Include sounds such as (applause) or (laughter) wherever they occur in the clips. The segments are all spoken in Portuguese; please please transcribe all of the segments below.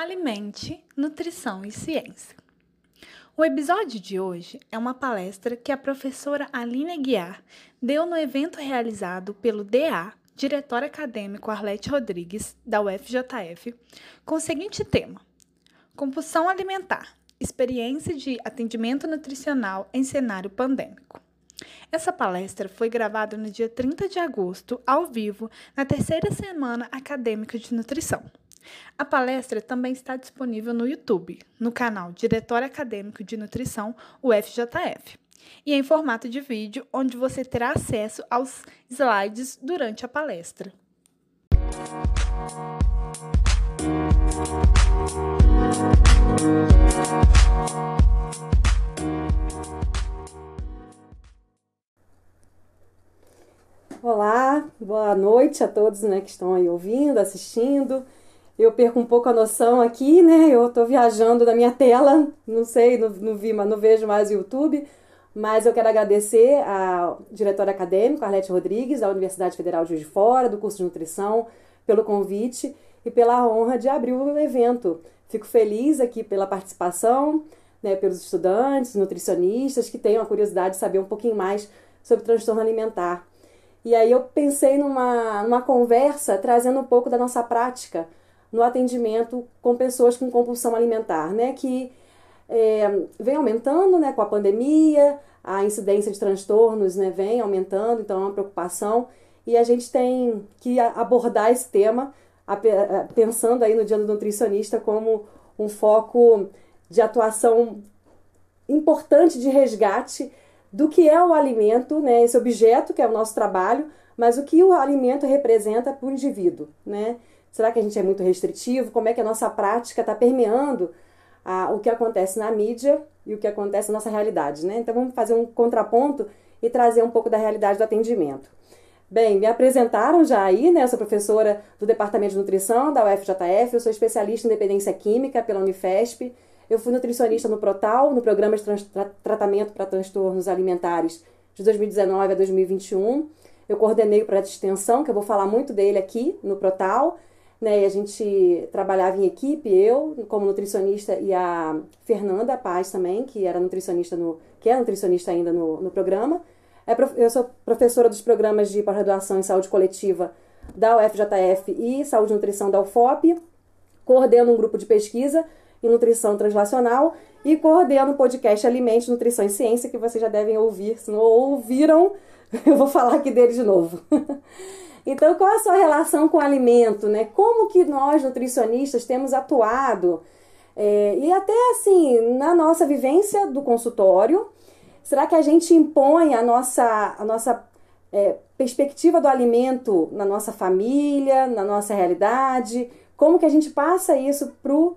Alimente, Nutrição e Ciência. O episódio de hoje é uma palestra que a professora Aline Guiar deu no evento realizado pelo DA, diretor acadêmico Arlete Rodrigues, da UFJF, com o seguinte tema: Compulsão alimentar, experiência de atendimento nutricional em cenário pandêmico. Essa palestra foi gravada no dia 30 de agosto, ao vivo, na terceira semana acadêmica de nutrição. A palestra também está disponível no YouTube, no canal Diretório Acadêmico de Nutrição, UFJF, e em formato de vídeo, onde você terá acesso aos slides durante a palestra. Olá, boa noite a todos né, que estão aí ouvindo, assistindo eu perco um pouco a noção aqui, né? Eu estou viajando na minha tela, não sei, não, não, vi, não vejo mais o YouTube, mas eu quero agradecer ao diretor acadêmico, Arlete Rodrigues, da Universidade Federal de Juiz de Fora, do curso de nutrição, pelo convite e pela honra de abrir o evento. Fico feliz aqui pela participação, né, pelos estudantes, nutricionistas que tenham a curiosidade de saber um pouquinho mais sobre transtorno alimentar. E aí eu pensei numa, numa conversa trazendo um pouco da nossa prática no atendimento com pessoas com compulsão alimentar, né? Que é, vem aumentando né, com a pandemia, a incidência de transtornos né, vem aumentando, então é uma preocupação. E a gente tem que abordar esse tema pensando aí no Dia do Nutricionista como um foco de atuação importante de resgate do que é o alimento, né, esse objeto que é o nosso trabalho, mas o que o alimento representa para o indivíduo, né? Será que a gente é muito restritivo? Como é que a nossa prática está permeando a, o que acontece na mídia e o que acontece na nossa realidade, né? Então vamos fazer um contraponto e trazer um pouco da realidade do atendimento. Bem, me apresentaram já aí, né? Eu sou professora do Departamento de Nutrição da UFJF, eu sou especialista em dependência química pela Unifesp, eu fui nutricionista no Protal, no Programa de tra Tratamento para Transtornos Alimentares de 2019 a 2021. Eu coordenei o projeto de extensão, que eu vou falar muito dele aqui no Protal, né? E a gente trabalhava em equipe, eu como nutricionista e a Fernanda Paz também, que era nutricionista no, que é nutricionista ainda no, no programa. É, eu sou professora dos programas de pós-graduação em saúde coletiva da UFJF e saúde e nutrição da UFOP, coordeno um grupo de pesquisa em nutrição translacional e coordeno o podcast Alimente, Nutrição e Ciência, que vocês já devem ouvir. Se não ouviram, (laughs) eu vou falar aqui dele de novo. (laughs) Então, qual é a sua relação com o alimento, né? Como que nós, nutricionistas, temos atuado é, e até assim, na nossa vivência do consultório, será que a gente impõe a nossa, a nossa é, perspectiva do alimento na nossa família, na nossa realidade? Como que a gente passa isso para o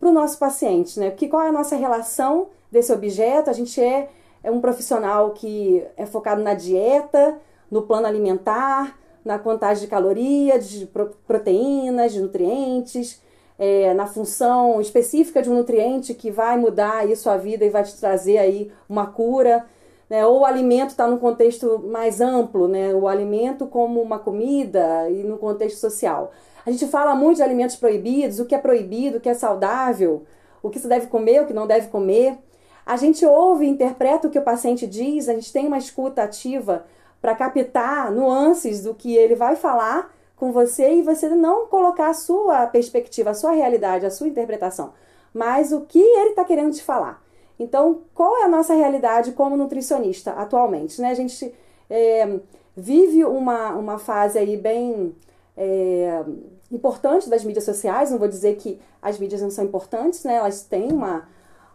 nosso paciente, né? Que qual é a nossa relação desse objeto? A gente é, é um profissional que é focado na dieta, no plano alimentar, na contagem de calorias, de proteínas, de nutrientes, é, na função específica de um nutriente que vai mudar aí sua vida e vai te trazer aí uma cura. Né? Ou o alimento está num contexto mais amplo, né? o alimento como uma comida e no contexto social. A gente fala muito de alimentos proibidos, o que é proibido, o que é saudável, o que se deve comer, o que não deve comer. A gente ouve e interpreta o que o paciente diz, a gente tem uma escuta ativa para captar nuances do que ele vai falar com você e você não colocar a sua perspectiva, a sua realidade, a sua interpretação, mas o que ele está querendo te falar. Então, qual é a nossa realidade como nutricionista atualmente? Né? A gente é, vive uma, uma fase aí bem é, importante das mídias sociais. Não vou dizer que as mídias não são importantes, né? elas têm uma,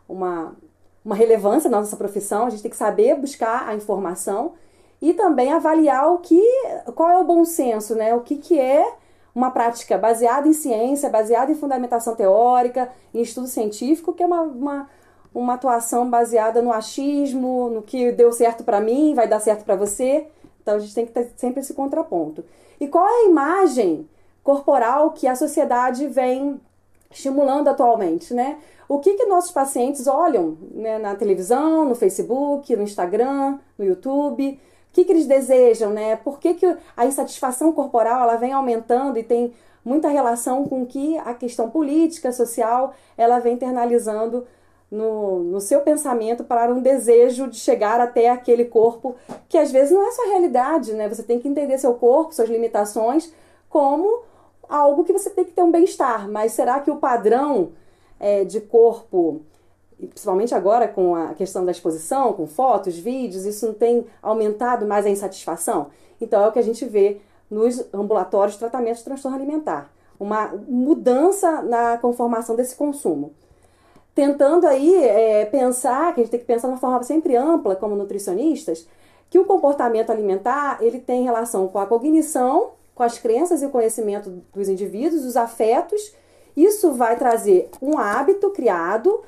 uma, uma relevância na nossa profissão. A gente tem que saber buscar a informação e também avaliar o que, qual é o bom senso, né? O que, que é uma prática baseada em ciência, baseada em fundamentação teórica, em estudo científico, que é uma, uma, uma atuação baseada no achismo, no que deu certo para mim, vai dar certo para você. Então a gente tem que ter sempre esse contraponto. E qual é a imagem corporal que a sociedade vem estimulando atualmente, né? O que, que nossos pacientes olham né, na televisão, no Facebook, no Instagram, no YouTube? Que, que eles desejam, né? Por que, que a insatisfação corporal ela vem aumentando e tem muita relação com que a questão política, social, ela vem internalizando no, no seu pensamento para um desejo de chegar até aquele corpo que às vezes não é sua realidade, né? Você tem que entender seu corpo, suas limitações, como algo que você tem que ter um bem-estar. Mas será que o padrão é, de corpo, principalmente agora com a questão da exposição, com fotos, vídeos, isso não tem aumentado mais a insatisfação? Então é o que a gente vê nos ambulatórios de tratamento de transtorno alimentar. Uma mudança na conformação desse consumo tentando aí é, pensar, que a gente tem que pensar de uma forma sempre ampla como nutricionistas, que o comportamento alimentar ele tem relação com a cognição, com as crenças e o conhecimento dos indivíduos, os afetos. Isso vai trazer um hábito criado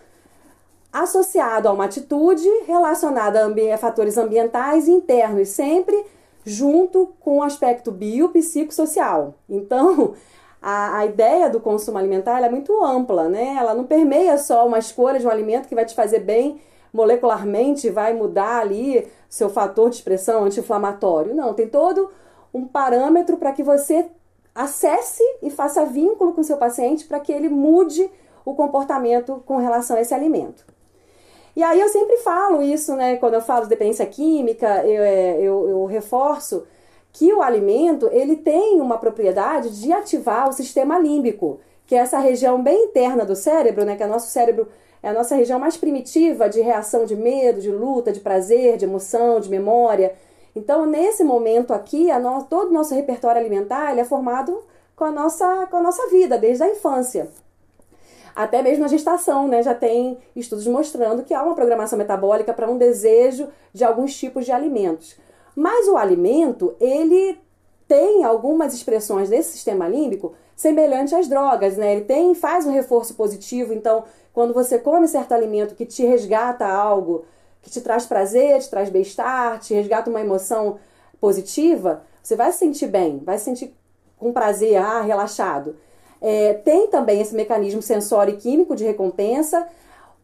associado a uma atitude relacionada a, fatores ambientais e internos, sempre junto com o aspecto biopsicossocial. Então, a, a ideia do consumo alimentar é muito ampla, né? Ela não permeia só uma escolha de um alimento que vai te fazer bem molecularmente, vai mudar ali seu fator de expressão anti-inflamatório. Não, tem todo um parâmetro para que você acesse e faça vínculo com seu paciente para que ele mude o comportamento com relação a esse alimento. E aí eu sempre falo isso, né? Quando eu falo de dependência química, eu, é, eu, eu reforço que o alimento ele tem uma propriedade de ativar o sistema límbico, que é essa região bem interna do cérebro, né, que é o nosso cérebro é a nossa região mais primitiva de reação de medo, de luta, de prazer, de emoção, de memória. Então, nesse momento aqui, no, todo o nosso repertório alimentar é formado com a, nossa, com a nossa vida, desde a infância. Até mesmo na gestação, né? Já tem estudos mostrando que há uma programação metabólica para um desejo de alguns tipos de alimentos. Mas o alimento, ele tem algumas expressões desse sistema límbico semelhante às drogas, né? Ele tem, faz um reforço positivo, então quando você come certo alimento que te resgata algo, que te traz prazer, te traz bem-estar, te resgata uma emoção positiva, você vai se sentir bem, vai se sentir com prazer, ah, relaxado. É, tem também esse mecanismo sensório e químico de recompensa.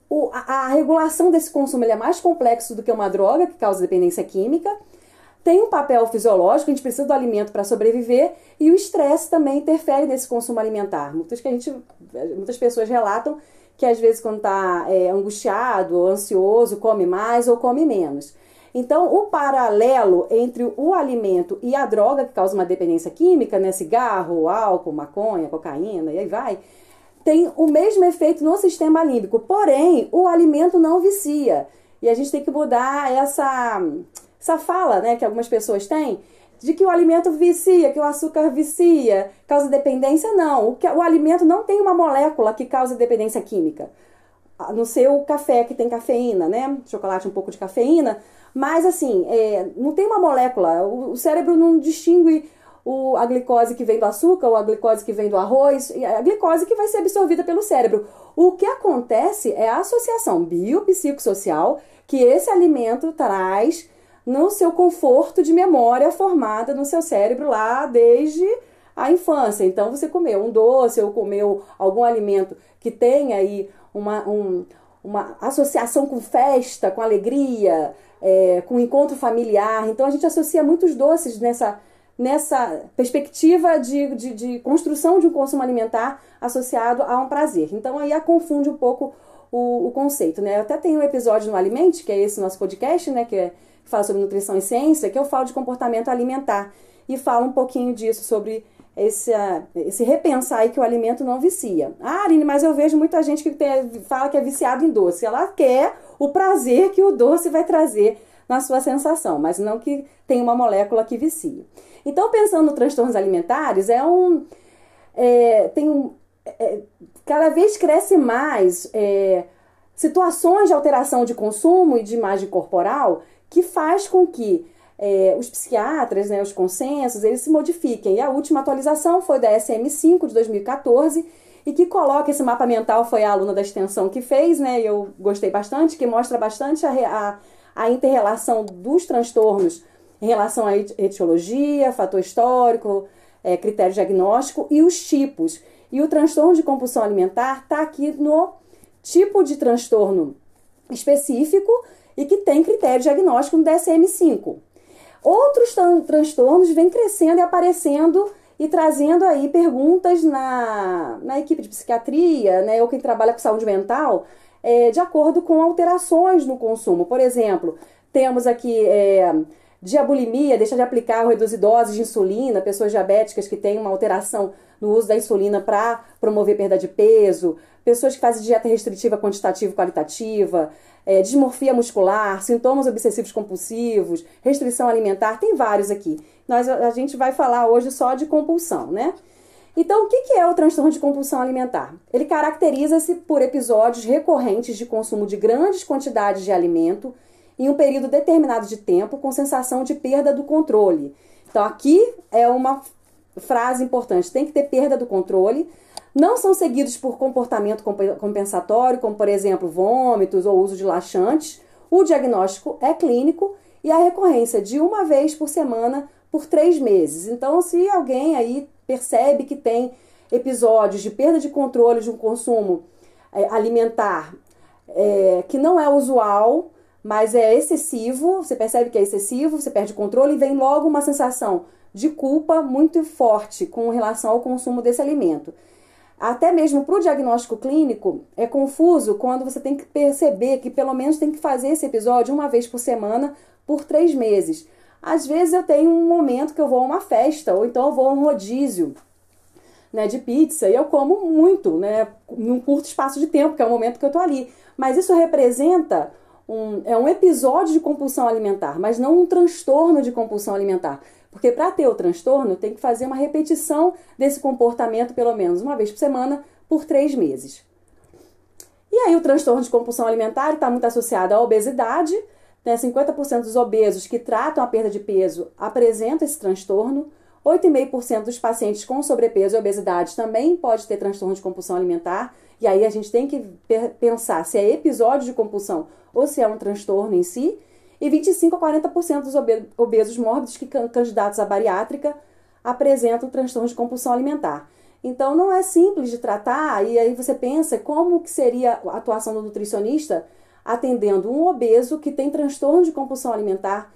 O, a, a regulação desse consumo é mais complexo do que uma droga que causa dependência química tem um papel fisiológico, a gente precisa do alimento para sobreviver e o estresse também interfere nesse consumo alimentar. Muitas, que a gente, muitas pessoas relatam que às vezes quando está é, angustiado ou ansioso, come mais ou come menos. Então, o paralelo entre o alimento e a droga que causa uma dependência química, né, cigarro, álcool, maconha, cocaína e aí vai, tem o mesmo efeito no sistema límbico. Porém, o alimento não vicia. E a gente tem que mudar essa essa fala né, que algumas pessoas têm de que o alimento vicia, que o açúcar vicia, causa dependência, não. O, que, o alimento não tem uma molécula que causa dependência química. No seu café, que tem cafeína, né? Chocolate, um pouco de cafeína. Mas, assim, é, não tem uma molécula. O, o cérebro não distingue o, a glicose que vem do açúcar ou a glicose que vem do arroz, a glicose que vai ser absorvida pelo cérebro. O que acontece é a associação biopsicossocial que esse alimento traz no seu conforto de memória formada no seu cérebro lá desde a infância. Então você comeu um doce ou comeu algum alimento que tem aí uma, um, uma associação com festa, com alegria, é, com encontro familiar. Então a gente associa muitos doces nessa, nessa perspectiva de, de, de construção de um consumo alimentar associado a um prazer. Então aí a confunde um pouco o, o conceito, né? Eu até tenho um episódio no Alimente, que é esse nosso podcast, né? Que é que fala sobre nutrição e ciência, que eu falo de comportamento alimentar e falo um pouquinho disso sobre esse, esse repensar aí que o alimento não vicia. Ah, Aline, mas eu vejo muita gente que tem, fala que é viciado em doce. Ela quer o prazer que o doce vai trazer na sua sensação, mas não que tem uma molécula que vicia. Então, pensando no transtornos alimentares, é um. É, tem um. É, cada vez cresce mais é, situações de alteração de consumo e de imagem corporal que faz com que é, os psiquiatras, né, os consensos, eles se modifiquem. E a última atualização foi da SM5 de 2014 e que coloca esse mapa mental, foi a aluna da extensão que fez, né, eu gostei bastante, que mostra bastante a, a, a inter-relação dos transtornos em relação à etiologia, fator histórico, é, critério diagnóstico e os tipos. E o transtorno de compulsão alimentar está aqui no tipo de transtorno específico e que tem critério diagnóstico no DSM-5. Outros transtornos vêm crescendo e aparecendo e trazendo aí perguntas na, na equipe de psiquiatria, né, ou quem trabalha com saúde mental, é, de acordo com alterações no consumo. Por exemplo, temos aqui é, diabulimia, deixa de aplicar ou reduzir doses de insulina, pessoas diabéticas que têm uma alteração no uso da insulina para promover perda de peso, pessoas que fazem dieta restritiva quantitativa e qualitativa, é, dismorfia muscular, sintomas obsessivos compulsivos, restrição alimentar, tem vários aqui. Nós, a gente vai falar hoje só de compulsão, né? Então, o que é o transtorno de compulsão alimentar? Ele caracteriza-se por episódios recorrentes de consumo de grandes quantidades de alimento em um período determinado de tempo, com sensação de perda do controle. Então, aqui é uma frase importante: tem que ter perda do controle. Não são seguidos por comportamento compensatório, como, por exemplo, vômitos ou uso de laxantes. O diagnóstico é clínico e a recorrência de uma vez por semana por três meses. Então, se alguém aí percebe que tem episódios de perda de controle de um consumo é, alimentar é, que não é usual, mas é excessivo, você percebe que é excessivo, você perde controle e vem logo uma sensação de culpa muito forte com relação ao consumo desse alimento. Até mesmo para o diagnóstico clínico, é confuso quando você tem que perceber que pelo menos tem que fazer esse episódio uma vez por semana por três meses. Às vezes eu tenho um momento que eu vou a uma festa, ou então eu vou a um rodízio né, de pizza, e eu como muito, né, num curto espaço de tempo, que é o momento que eu estou ali. Mas isso representa um, é um episódio de compulsão alimentar, mas não um transtorno de compulsão alimentar. Porque para ter o transtorno, tem que fazer uma repetição desse comportamento pelo menos uma vez por semana por três meses. E aí o transtorno de compulsão alimentar está muito associado à obesidade, né, 50% dos obesos que tratam a perda de peso apresentam esse transtorno. 8,5% dos pacientes com sobrepeso e obesidade também pode ter transtorno de compulsão alimentar. E aí a gente tem que pensar se é episódio de compulsão ou se é um transtorno em si. E 25 a 40% dos obesos mórbidos que candidatos à bariátrica apresentam transtorno de compulsão alimentar. Então não é simples de tratar, e aí você pensa como que seria a atuação do nutricionista atendendo um obeso que tem transtorno de compulsão alimentar,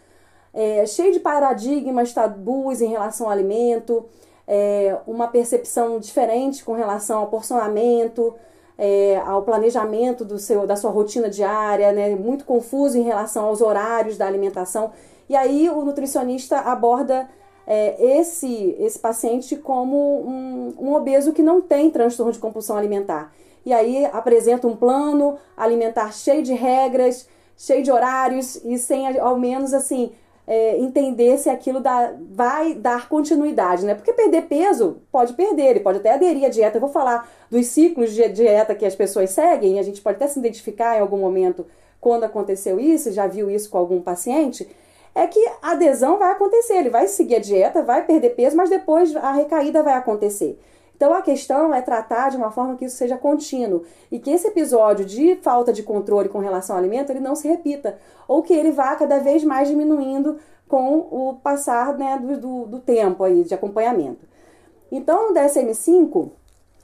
é, cheio de paradigmas, tabus em relação ao alimento, é, uma percepção diferente com relação ao porcionamento, é, ao planejamento do seu, da sua rotina diária, né, muito confuso em relação aos horários da alimentação. E aí o nutricionista aborda é, esse, esse paciente como um, um obeso que não tem transtorno de compulsão alimentar e aí apresenta um plano alimentar cheio de regras, cheio de horários e sem ao menos assim é, entender se aquilo dá, vai dar continuidade, né? Porque perder peso pode perder, ele pode até aderir à dieta. Eu vou falar dos ciclos de dieta que as pessoas seguem, a gente pode até se identificar em algum momento quando aconteceu isso, já viu isso com algum paciente. É que a adesão vai acontecer, ele vai seguir a dieta, vai perder peso, mas depois a recaída vai acontecer. Então a questão é tratar de uma forma que isso seja contínuo e que esse episódio de falta de controle com relação ao alimento ele não se repita ou que ele vá cada vez mais diminuindo com o passar né, do, do, do tempo aí de acompanhamento. Então no DSM-5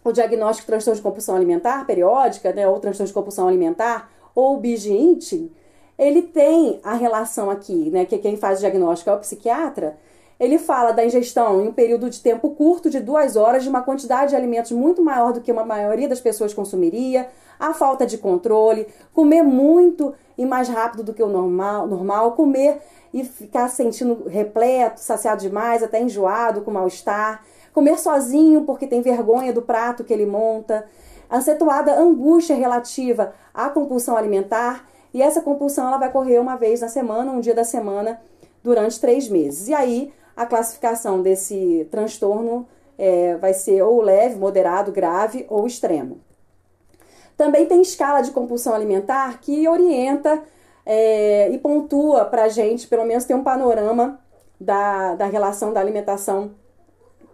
o diagnóstico de transtorno de compulsão alimentar periódica, né, ou transtorno de compulsão alimentar, ou binge ele tem a relação aqui, né, que quem faz o diagnóstico é o psiquiatra, ele fala da ingestão em um período de tempo curto, de duas horas, de uma quantidade de alimentos muito maior do que uma maioria das pessoas consumiria, a falta de controle, comer muito e mais rápido do que o normal, normal comer e ficar sentindo repleto, saciado demais, até enjoado, com mal-estar, comer sozinho porque tem vergonha do prato que ele monta, acentuada angústia relativa à compulsão alimentar, e essa compulsão ela vai correr uma vez na semana, um dia da semana, durante três meses. E aí a classificação desse transtorno é, vai ser ou leve, moderado, grave ou extremo. Também tem escala de compulsão alimentar que orienta é, e pontua para a gente, pelo menos ter um panorama da, da relação da alimentação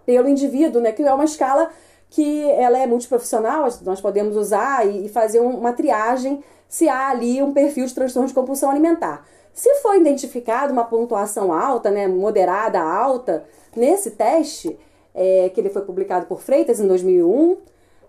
pelo indivíduo, né? Que é uma escala que ela é multiprofissional, nós podemos usar e, e fazer uma triagem se há ali um perfil de transtorno de compulsão alimentar. Se for identificado uma pontuação alta, né, moderada, alta, nesse teste, é, que ele foi publicado por Freitas em 2001,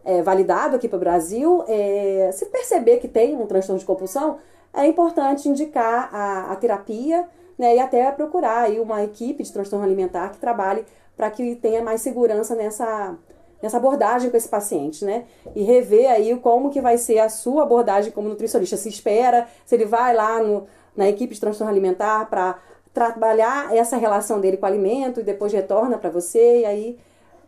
é, validado aqui para o Brasil, é, se perceber que tem um transtorno de compulsão, é importante indicar a, a terapia né, e até procurar aí uma equipe de transtorno alimentar que trabalhe para que tenha mais segurança nessa, nessa abordagem com esse paciente, né? E rever aí como que vai ser a sua abordagem como nutricionista. Se espera, se ele vai lá no, na equipe de transtorno alimentar para trabalhar essa relação dele com o alimento e depois retorna para você, e aí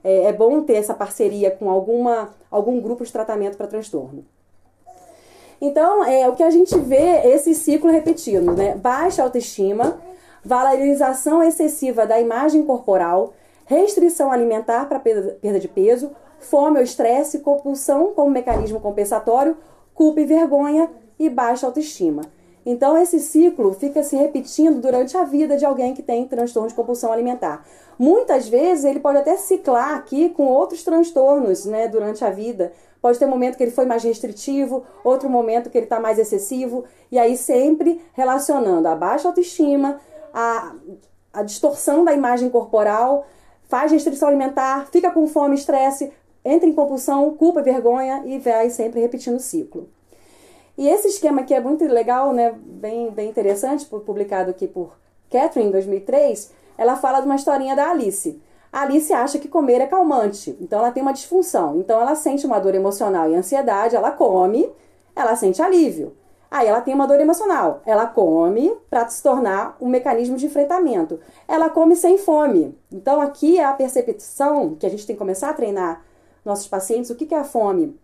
é, é, bom ter essa parceria com alguma, algum grupo de tratamento para transtorno. Então, é o que a gente vê esse ciclo repetindo, né? Baixa autoestima, valorização excessiva da imagem corporal, restrição alimentar para perda de peso, fome ou estresse, compulsão como mecanismo compensatório, culpa e vergonha e baixa autoestima. Então, esse ciclo fica se repetindo durante a vida de alguém que tem transtorno de compulsão alimentar. Muitas vezes ele pode até ciclar aqui com outros transtornos né, durante a vida. Pode ter um momento que ele foi mais restritivo, outro momento que ele está mais excessivo, e aí sempre relacionando a baixa autoestima, a, a distorção da imagem corporal, faz restrição alimentar, fica com fome, estresse, entra em compulsão, culpa, vergonha e vai sempre repetindo o ciclo. E esse esquema aqui é muito legal, né? Bem, bem interessante, publicado aqui por Catherine em 2003. Ela fala de uma historinha da Alice. A Alice acha que comer é calmante, então ela tem uma disfunção. Então ela sente uma dor emocional e ansiedade, ela come, ela sente alívio. Aí ela tem uma dor emocional, ela come para se tornar um mecanismo de enfrentamento. Ela come sem fome. Então aqui é a percepção que a gente tem que começar a treinar nossos pacientes o que é a fome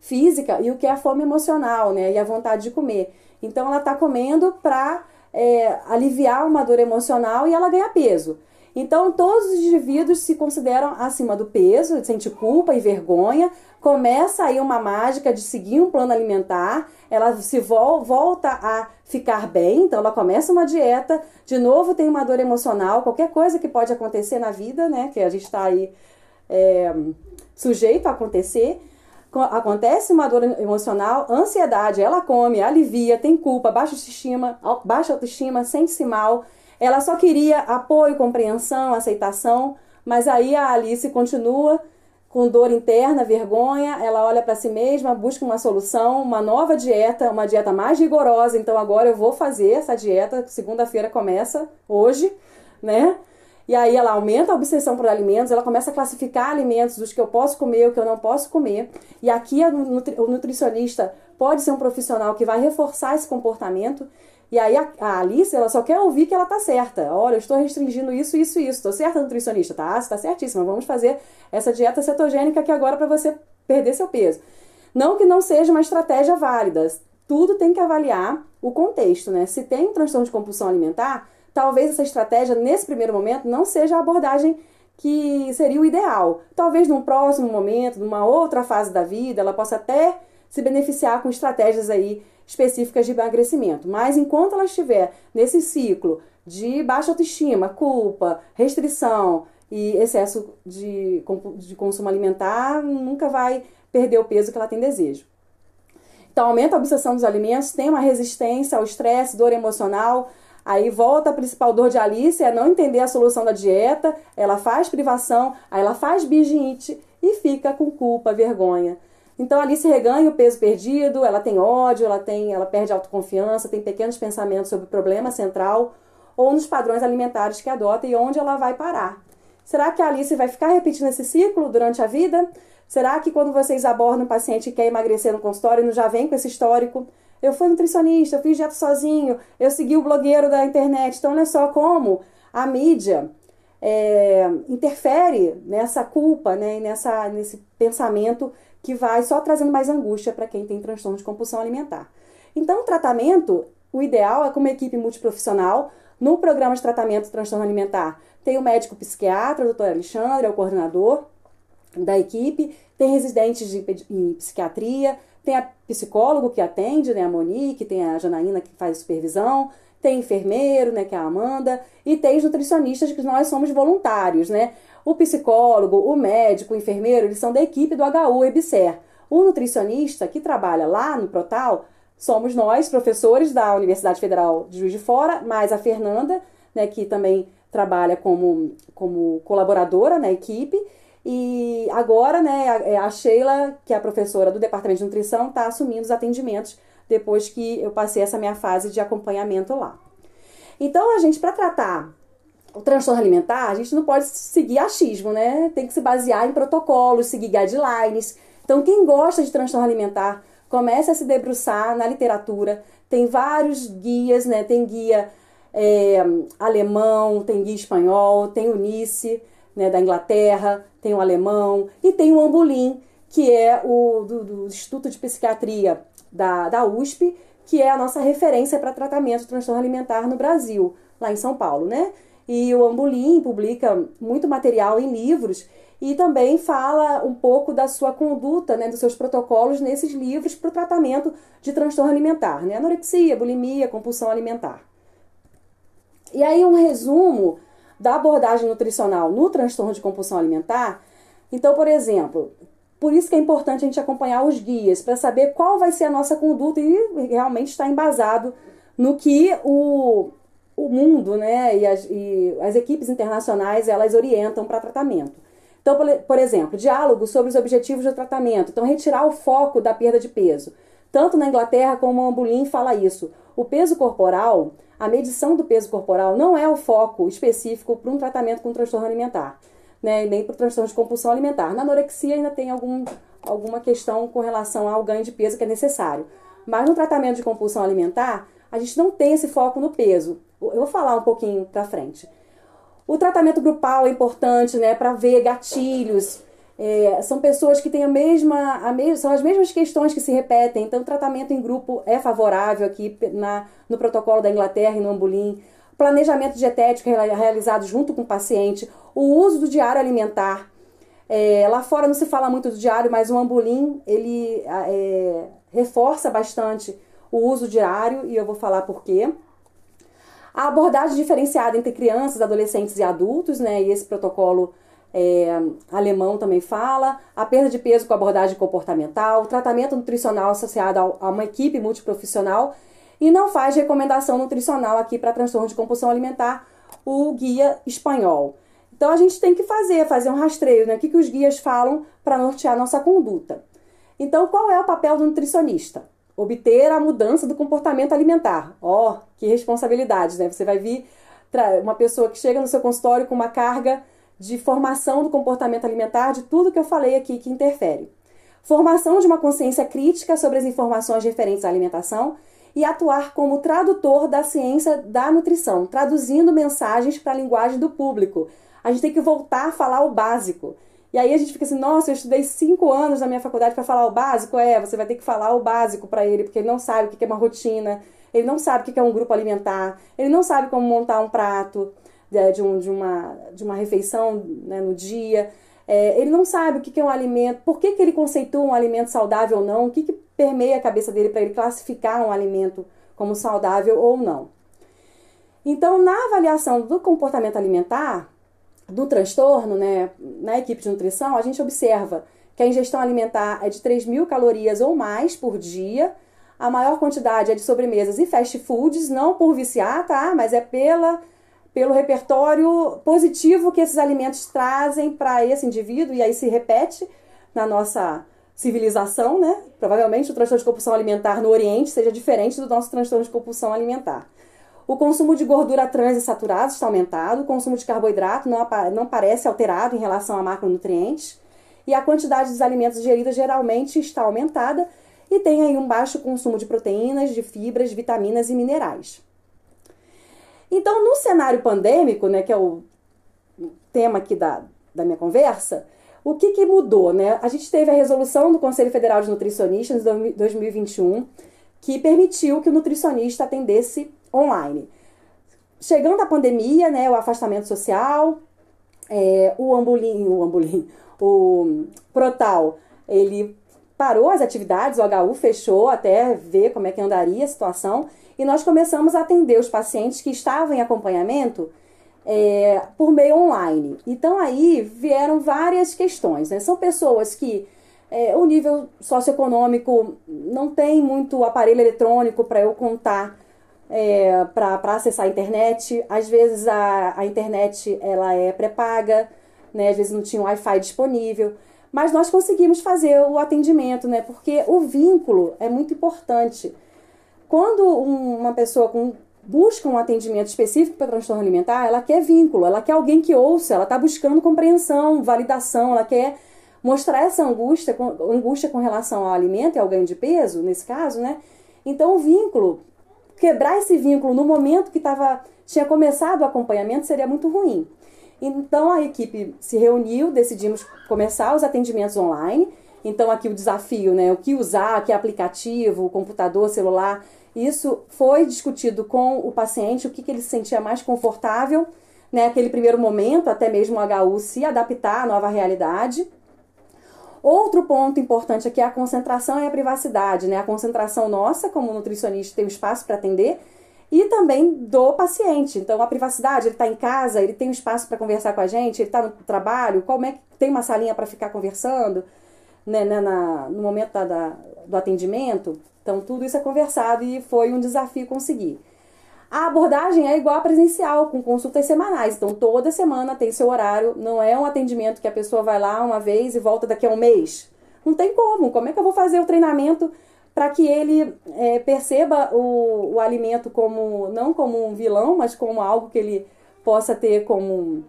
física e o que é a fome emocional, né? E a vontade de comer. Então ela está comendo para é, aliviar uma dor emocional e ela ganha peso. Então, todos os indivíduos se consideram acima do peso, sente culpa e vergonha. Começa aí uma mágica de seguir um plano alimentar, ela se vol volta a ficar bem, então ela começa uma dieta, de novo tem uma dor emocional, qualquer coisa que pode acontecer na vida, né, que a gente está aí é, sujeito a acontecer acontece uma dor emocional, ansiedade, ela come, alivia, tem culpa, baixa autoestima, baixa autoestima, sente-se mal. Ela só queria apoio, compreensão, aceitação, mas aí a Alice continua com dor interna, vergonha, ela olha para si mesma, busca uma solução, uma nova dieta, uma dieta mais rigorosa. Então agora eu vou fazer essa dieta, segunda-feira começa hoje, né? E aí ela aumenta a obsessão por alimentos, ela começa a classificar alimentos dos que eu posso comer, o que eu não posso comer. E aqui o nutricionista pode ser um profissional que vai reforçar esse comportamento. E aí a, Alice, ela só quer ouvir que ela tá certa. Olha, eu estou restringindo isso, isso e isso. Estou certa, nutricionista? Tá, você tá certíssima. Vamos fazer essa dieta cetogênica aqui agora para você perder seu peso. Não que não seja uma estratégia válida. Tudo tem que avaliar o contexto, né? Se tem um transtorno de compulsão alimentar, talvez essa estratégia, nesse primeiro momento, não seja a abordagem que seria o ideal. Talvez num próximo momento, numa outra fase da vida, ela possa até se beneficiar com estratégias aí específicas de emagrecimento. Mas enquanto ela estiver nesse ciclo de baixa autoestima, culpa, restrição e excesso de, de consumo alimentar, nunca vai perder o peso que ela tem desejo. Então, aumenta a obsessão dos alimentos, tem uma resistência ao estresse, dor emocional, Aí volta a principal dor de Alice, é não entender a solução da dieta, ela faz privação, aí ela faz bingite e fica com culpa, vergonha. Então Alice reganha o peso perdido, ela tem ódio, ela tem, ela perde autoconfiança, tem pequenos pensamentos sobre o problema central ou nos padrões alimentares que adota e onde ela vai parar. Será que a Alice vai ficar repetindo esse ciclo durante a vida? Será que quando vocês abordam um paciente que quer emagrecer no consultório, não já vem com esse histórico? Eu fui nutricionista, eu fiz dieta sozinho, eu segui o blogueiro da internet. Então, olha só como a mídia é, interfere nessa culpa, né, nessa, nesse pensamento que vai só trazendo mais angústia para quem tem transtorno de compulsão alimentar. Então, o tratamento, o ideal é com uma equipe multiprofissional. No programa de tratamento de transtorno alimentar, tem o médico psiquiatra, o doutor Alexandre, é o coordenador da equipe, tem residentes de, em psiquiatria, tem a psicólogo que atende, né, a Monique, tem a Janaína que faz supervisão, tem enfermeiro, né, que é a Amanda, e tem os nutricionistas que nós somos voluntários, né? O psicólogo, o médico, o enfermeiro, eles são da equipe do HU EBSER. O nutricionista que trabalha lá no Protal somos nós, professores da Universidade Federal de Juiz de Fora, mais a Fernanda, né, que também trabalha como, como colaboradora na equipe, e agora, né, a, é, Sheila, que é a professora do Departamento de Nutrição, está assumindo os atendimentos depois que eu passei essa minha fase de acompanhamento lá. Então, a gente, para tratar o transtorno alimentar, a gente não pode seguir achismo, né? Tem que se basear em protocolos, seguir guidelines. Então, quem gosta de transtorno alimentar, comece a se debruçar na literatura. Tem vários guias, né? Tem guia é, alemão, tem guia espanhol, tem o NICE, né, da Inglaterra, tem o alemão e tem o Ambulim, que é o do, do Instituto de Psiquiatria da, da USP, que é a nossa referência para tratamento de transtorno alimentar no Brasil, lá em São Paulo, né? E o Ambulim publica muito material em livros e também fala um pouco da sua conduta, né, dos seus protocolos nesses livros para o tratamento de transtorno alimentar, né? Anorexia, bulimia, compulsão alimentar. E aí um resumo da abordagem nutricional no transtorno de compulsão alimentar. Então, por exemplo, por isso que é importante a gente acompanhar os guias para saber qual vai ser a nossa conduta e realmente está embasado no que o, o mundo, né, e as, e as equipes internacionais elas orientam para tratamento. Então, por, exemplo, diálogo sobre os objetivos do tratamento. Então, retirar o foco da perda de peso. Tanto na Inglaterra como o Ambulin fala isso. O peso corporal, a medição do peso corporal não é o foco específico para um tratamento com transtorno alimentar, né? nem para o transtorno de compulsão alimentar. Na anorexia ainda tem algum, alguma questão com relação ao ganho de peso que é necessário. Mas no tratamento de compulsão alimentar, a gente não tem esse foco no peso. Eu vou falar um pouquinho para frente. O tratamento grupal é importante, né, para ver gatilhos, é, são pessoas que têm a mesma, a me, são as mesmas questões que se repetem, então o tratamento em grupo é favorável aqui na, no protocolo da Inglaterra e no Ambulim. Planejamento dietético realizado junto com o paciente, o uso do diário alimentar. É, lá fora não se fala muito do diário, mas o Ambulim ele é, reforça bastante o uso diário e eu vou falar por quê. A abordagem diferenciada entre crianças, adolescentes e adultos, né? E esse protocolo é, alemão também fala, a perda de peso com abordagem comportamental, tratamento nutricional associado a uma equipe multiprofissional e não faz recomendação nutricional aqui para transtorno de compulsão alimentar, o guia espanhol. Então a gente tem que fazer, fazer um rastreio, né? O que, que os guias falam para nortear nossa conduta. Então, qual é o papel do nutricionista? Obter a mudança do comportamento alimentar. Ó, oh, que responsabilidade, né? Você vai vir uma pessoa que chega no seu consultório com uma carga de formação do comportamento alimentar, de tudo que eu falei aqui que interfere. Formação de uma consciência crítica sobre as informações referentes à alimentação e atuar como tradutor da ciência da nutrição, traduzindo mensagens para a linguagem do público. A gente tem que voltar a falar o básico. E aí a gente fica assim, nossa, eu estudei cinco anos na minha faculdade para falar o básico. É, você vai ter que falar o básico para ele, porque ele não sabe o que é uma rotina, ele não sabe o que é um grupo alimentar, ele não sabe como montar um prato de, um, de, uma, de uma refeição né, no dia. É, ele não sabe o que, que é um alimento, por que, que ele conceitua um alimento saudável ou não, o que, que permeia a cabeça dele para ele classificar um alimento como saudável ou não. Então, na avaliação do comportamento alimentar, do transtorno, né, na equipe de nutrição, a gente observa que a ingestão alimentar é de 3 mil calorias ou mais por dia. A maior quantidade é de sobremesas e fast foods, não por viciar, tá? Mas é pela pelo repertório positivo que esses alimentos trazem para esse indivíduo, e aí se repete na nossa civilização, né? Provavelmente o transtorno de compulsão alimentar no Oriente seja diferente do nosso transtorno de compulsão alimentar. O consumo de gordura trans e saturados está aumentado, o consumo de carboidrato não, não parece alterado em relação a macronutrientes, e a quantidade dos alimentos ingeridos geralmente está aumentada e tem aí um baixo consumo de proteínas, de fibras, vitaminas e minerais. Então, no cenário pandêmico, né, que é o tema aqui da, da minha conversa, o que, que mudou? Né? A gente teve a resolução do Conselho Federal de Nutricionistas de 2021, que permitiu que o nutricionista atendesse online. Chegando a pandemia, né, o afastamento social, é, o ambulim, o ambulim, o Protal, ele parou as atividades, o HU fechou até ver como é que andaria a situação e nós começamos a atender os pacientes que estavam em acompanhamento é, por meio online. Então aí vieram várias questões. Né? São pessoas que é, o nível socioeconômico não tem muito aparelho eletrônico para eu contar é, para acessar a internet. Às vezes a, a internet ela é pré-paga, né? às vezes não tinha Wi-Fi disponível. Mas nós conseguimos fazer o atendimento, né? Porque o vínculo é muito importante. Quando uma pessoa com busca um atendimento específico para transtorno alimentar, ela quer vínculo, ela quer alguém que ouça, ela está buscando compreensão, validação, ela quer mostrar essa angústia, angústia com relação ao alimento e ao ganho de peso, nesse caso, né? Então o vínculo, quebrar esse vínculo no momento que tava, tinha começado o acompanhamento seria muito ruim. Então a equipe se reuniu, decidimos começar os atendimentos online. Então aqui o desafio, né? O que usar, que aplicativo, computador, celular. Isso foi discutido com o paciente, o que, que ele se sentia mais confortável, né? Aquele primeiro momento, até mesmo o HU se adaptar à nova realidade. Outro ponto importante aqui é a concentração e a privacidade, né? A concentração nossa, como nutricionista, tem um espaço para atender, e também do paciente. Então, a privacidade, ele está em casa, ele tem um espaço para conversar com a gente, ele está no trabalho, como é que tem uma salinha para ficar conversando, né, né, na, no momento da, da, do atendimento. Então, tudo isso é conversado e foi um desafio conseguir. A abordagem é igual a presencial, com consultas semanais. Então, toda semana tem seu horário. Não é um atendimento que a pessoa vai lá uma vez e volta daqui a um mês. Não tem como. Como é que eu vou fazer o treinamento para que ele é, perceba o, o alimento como não como um vilão, mas como algo que ele possa ter como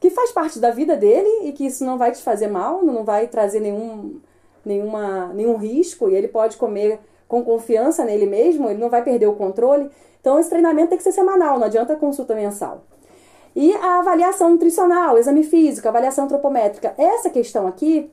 que faz parte da vida dele e que isso não vai te fazer mal, não vai trazer nenhum, nenhuma, nenhum risco e ele pode comer com confiança nele mesmo, ele não vai perder o controle. Então, esse treinamento tem que ser semanal, não adianta consulta mensal. E a avaliação nutricional, exame físico, avaliação antropométrica. Essa questão aqui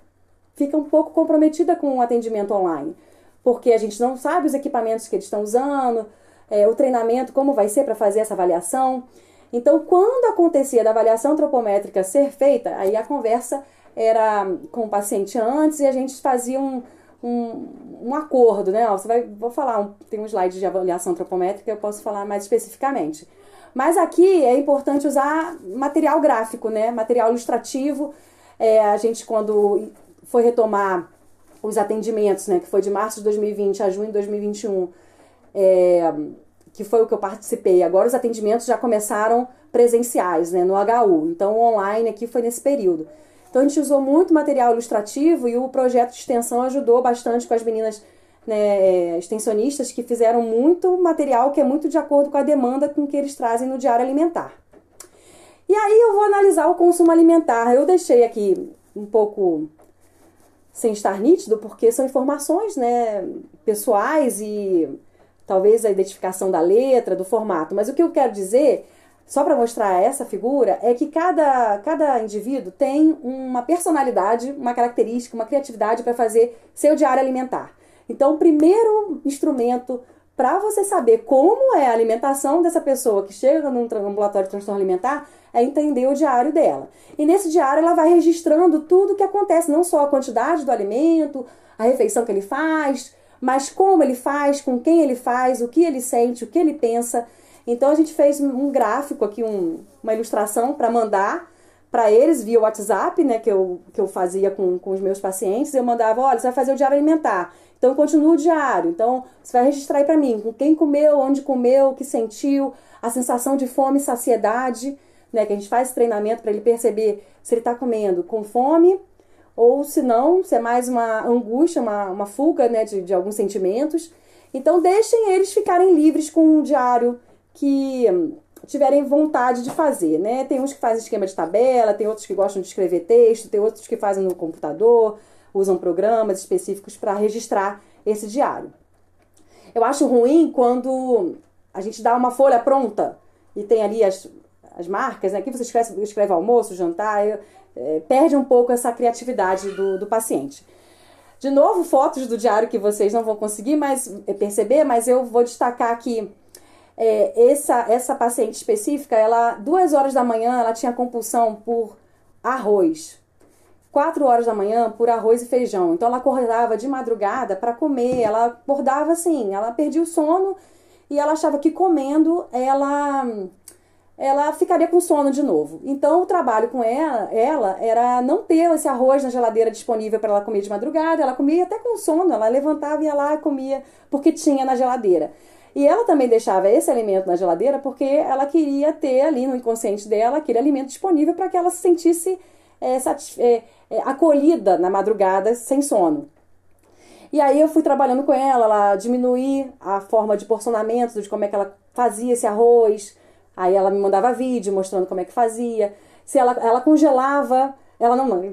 fica um pouco comprometida com o atendimento online, porque a gente não sabe os equipamentos que eles estão usando, é, o treinamento, como vai ser para fazer essa avaliação. Então, quando acontecia da avaliação antropométrica ser feita, aí a conversa era com o paciente antes e a gente fazia um, um, um acordo, né? Você vai, vou falar, um, tem um slide de avaliação antropométrica, eu posso falar mais especificamente. Mas aqui é importante usar material gráfico, né? Material ilustrativo. É, a gente, quando foi retomar os atendimentos, né? Que foi de março de 2020 a junho de 2021, é, que foi o que eu participei. Agora os atendimentos já começaram presenciais, né? No HU. Então, online aqui foi nesse período. Então a gente usou muito material ilustrativo e o projeto de extensão ajudou bastante com as meninas né, extensionistas que fizeram muito material que é muito de acordo com a demanda com que eles trazem no diário alimentar. E aí eu vou analisar o consumo alimentar. Eu deixei aqui um pouco sem estar nítido, porque são informações né, pessoais e talvez a identificação da letra, do formato. Mas o que eu quero dizer só para mostrar essa figura, é que cada, cada indivíduo tem uma personalidade, uma característica, uma criatividade para fazer seu diário alimentar. Então, o primeiro instrumento para você saber como é a alimentação dessa pessoa que chega num ambulatório de transtorno alimentar é entender o diário dela. E nesse diário ela vai registrando tudo o que acontece, não só a quantidade do alimento, a refeição que ele faz, mas como ele faz, com quem ele faz, o que ele sente, o que ele pensa. Então a gente fez um gráfico aqui, um, uma ilustração para mandar para eles via WhatsApp, né, que eu, que eu fazia com, com os meus pacientes. Eu mandava, olha, você vai fazer o diário alimentar. Então continua o diário. Então você vai registrar aí para mim com quem comeu, onde comeu, o que sentiu, a sensação de fome e saciedade, né, que a gente faz treinamento para ele perceber se ele está comendo com fome ou se não, se é mais uma angústia, uma, uma fuga né, de, de alguns sentimentos. Então deixem eles ficarem livres com o diário que tiverem vontade de fazer, né? Tem uns que fazem esquema de tabela, tem outros que gostam de escrever texto, tem outros que fazem no computador, usam programas específicos para registrar esse diário. Eu acho ruim quando a gente dá uma folha pronta e tem ali as, as marcas, né? Aqui você escreve, escreve almoço, jantar, é, perde um pouco essa criatividade do, do paciente. De novo, fotos do diário que vocês não vão conseguir mais perceber, mas eu vou destacar aqui é, essa, essa paciente específica, ela, duas horas da manhã, ela tinha compulsão por arroz. Quatro horas da manhã por arroz e feijão. Então ela acordava de madrugada para comer, ela acordava assim, ela perdia o sono e ela achava que comendo ela ela ficaria com sono de novo. Então o trabalho com ela, ela era não ter esse arroz na geladeira disponível para ela comer de madrugada, ela comia até com sono, ela levantava e ia lá e comia porque tinha na geladeira. E ela também deixava esse alimento na geladeira porque ela queria ter ali no inconsciente dela aquele alimento disponível para que ela se sentisse é, é, é, acolhida na madrugada sem sono. E aí eu fui trabalhando com ela, ela diminuir a forma de porcionamento, de como é que ela fazia esse arroz. Aí ela me mandava vídeo mostrando como é que fazia. Se ela, ela congelava, ela não, não,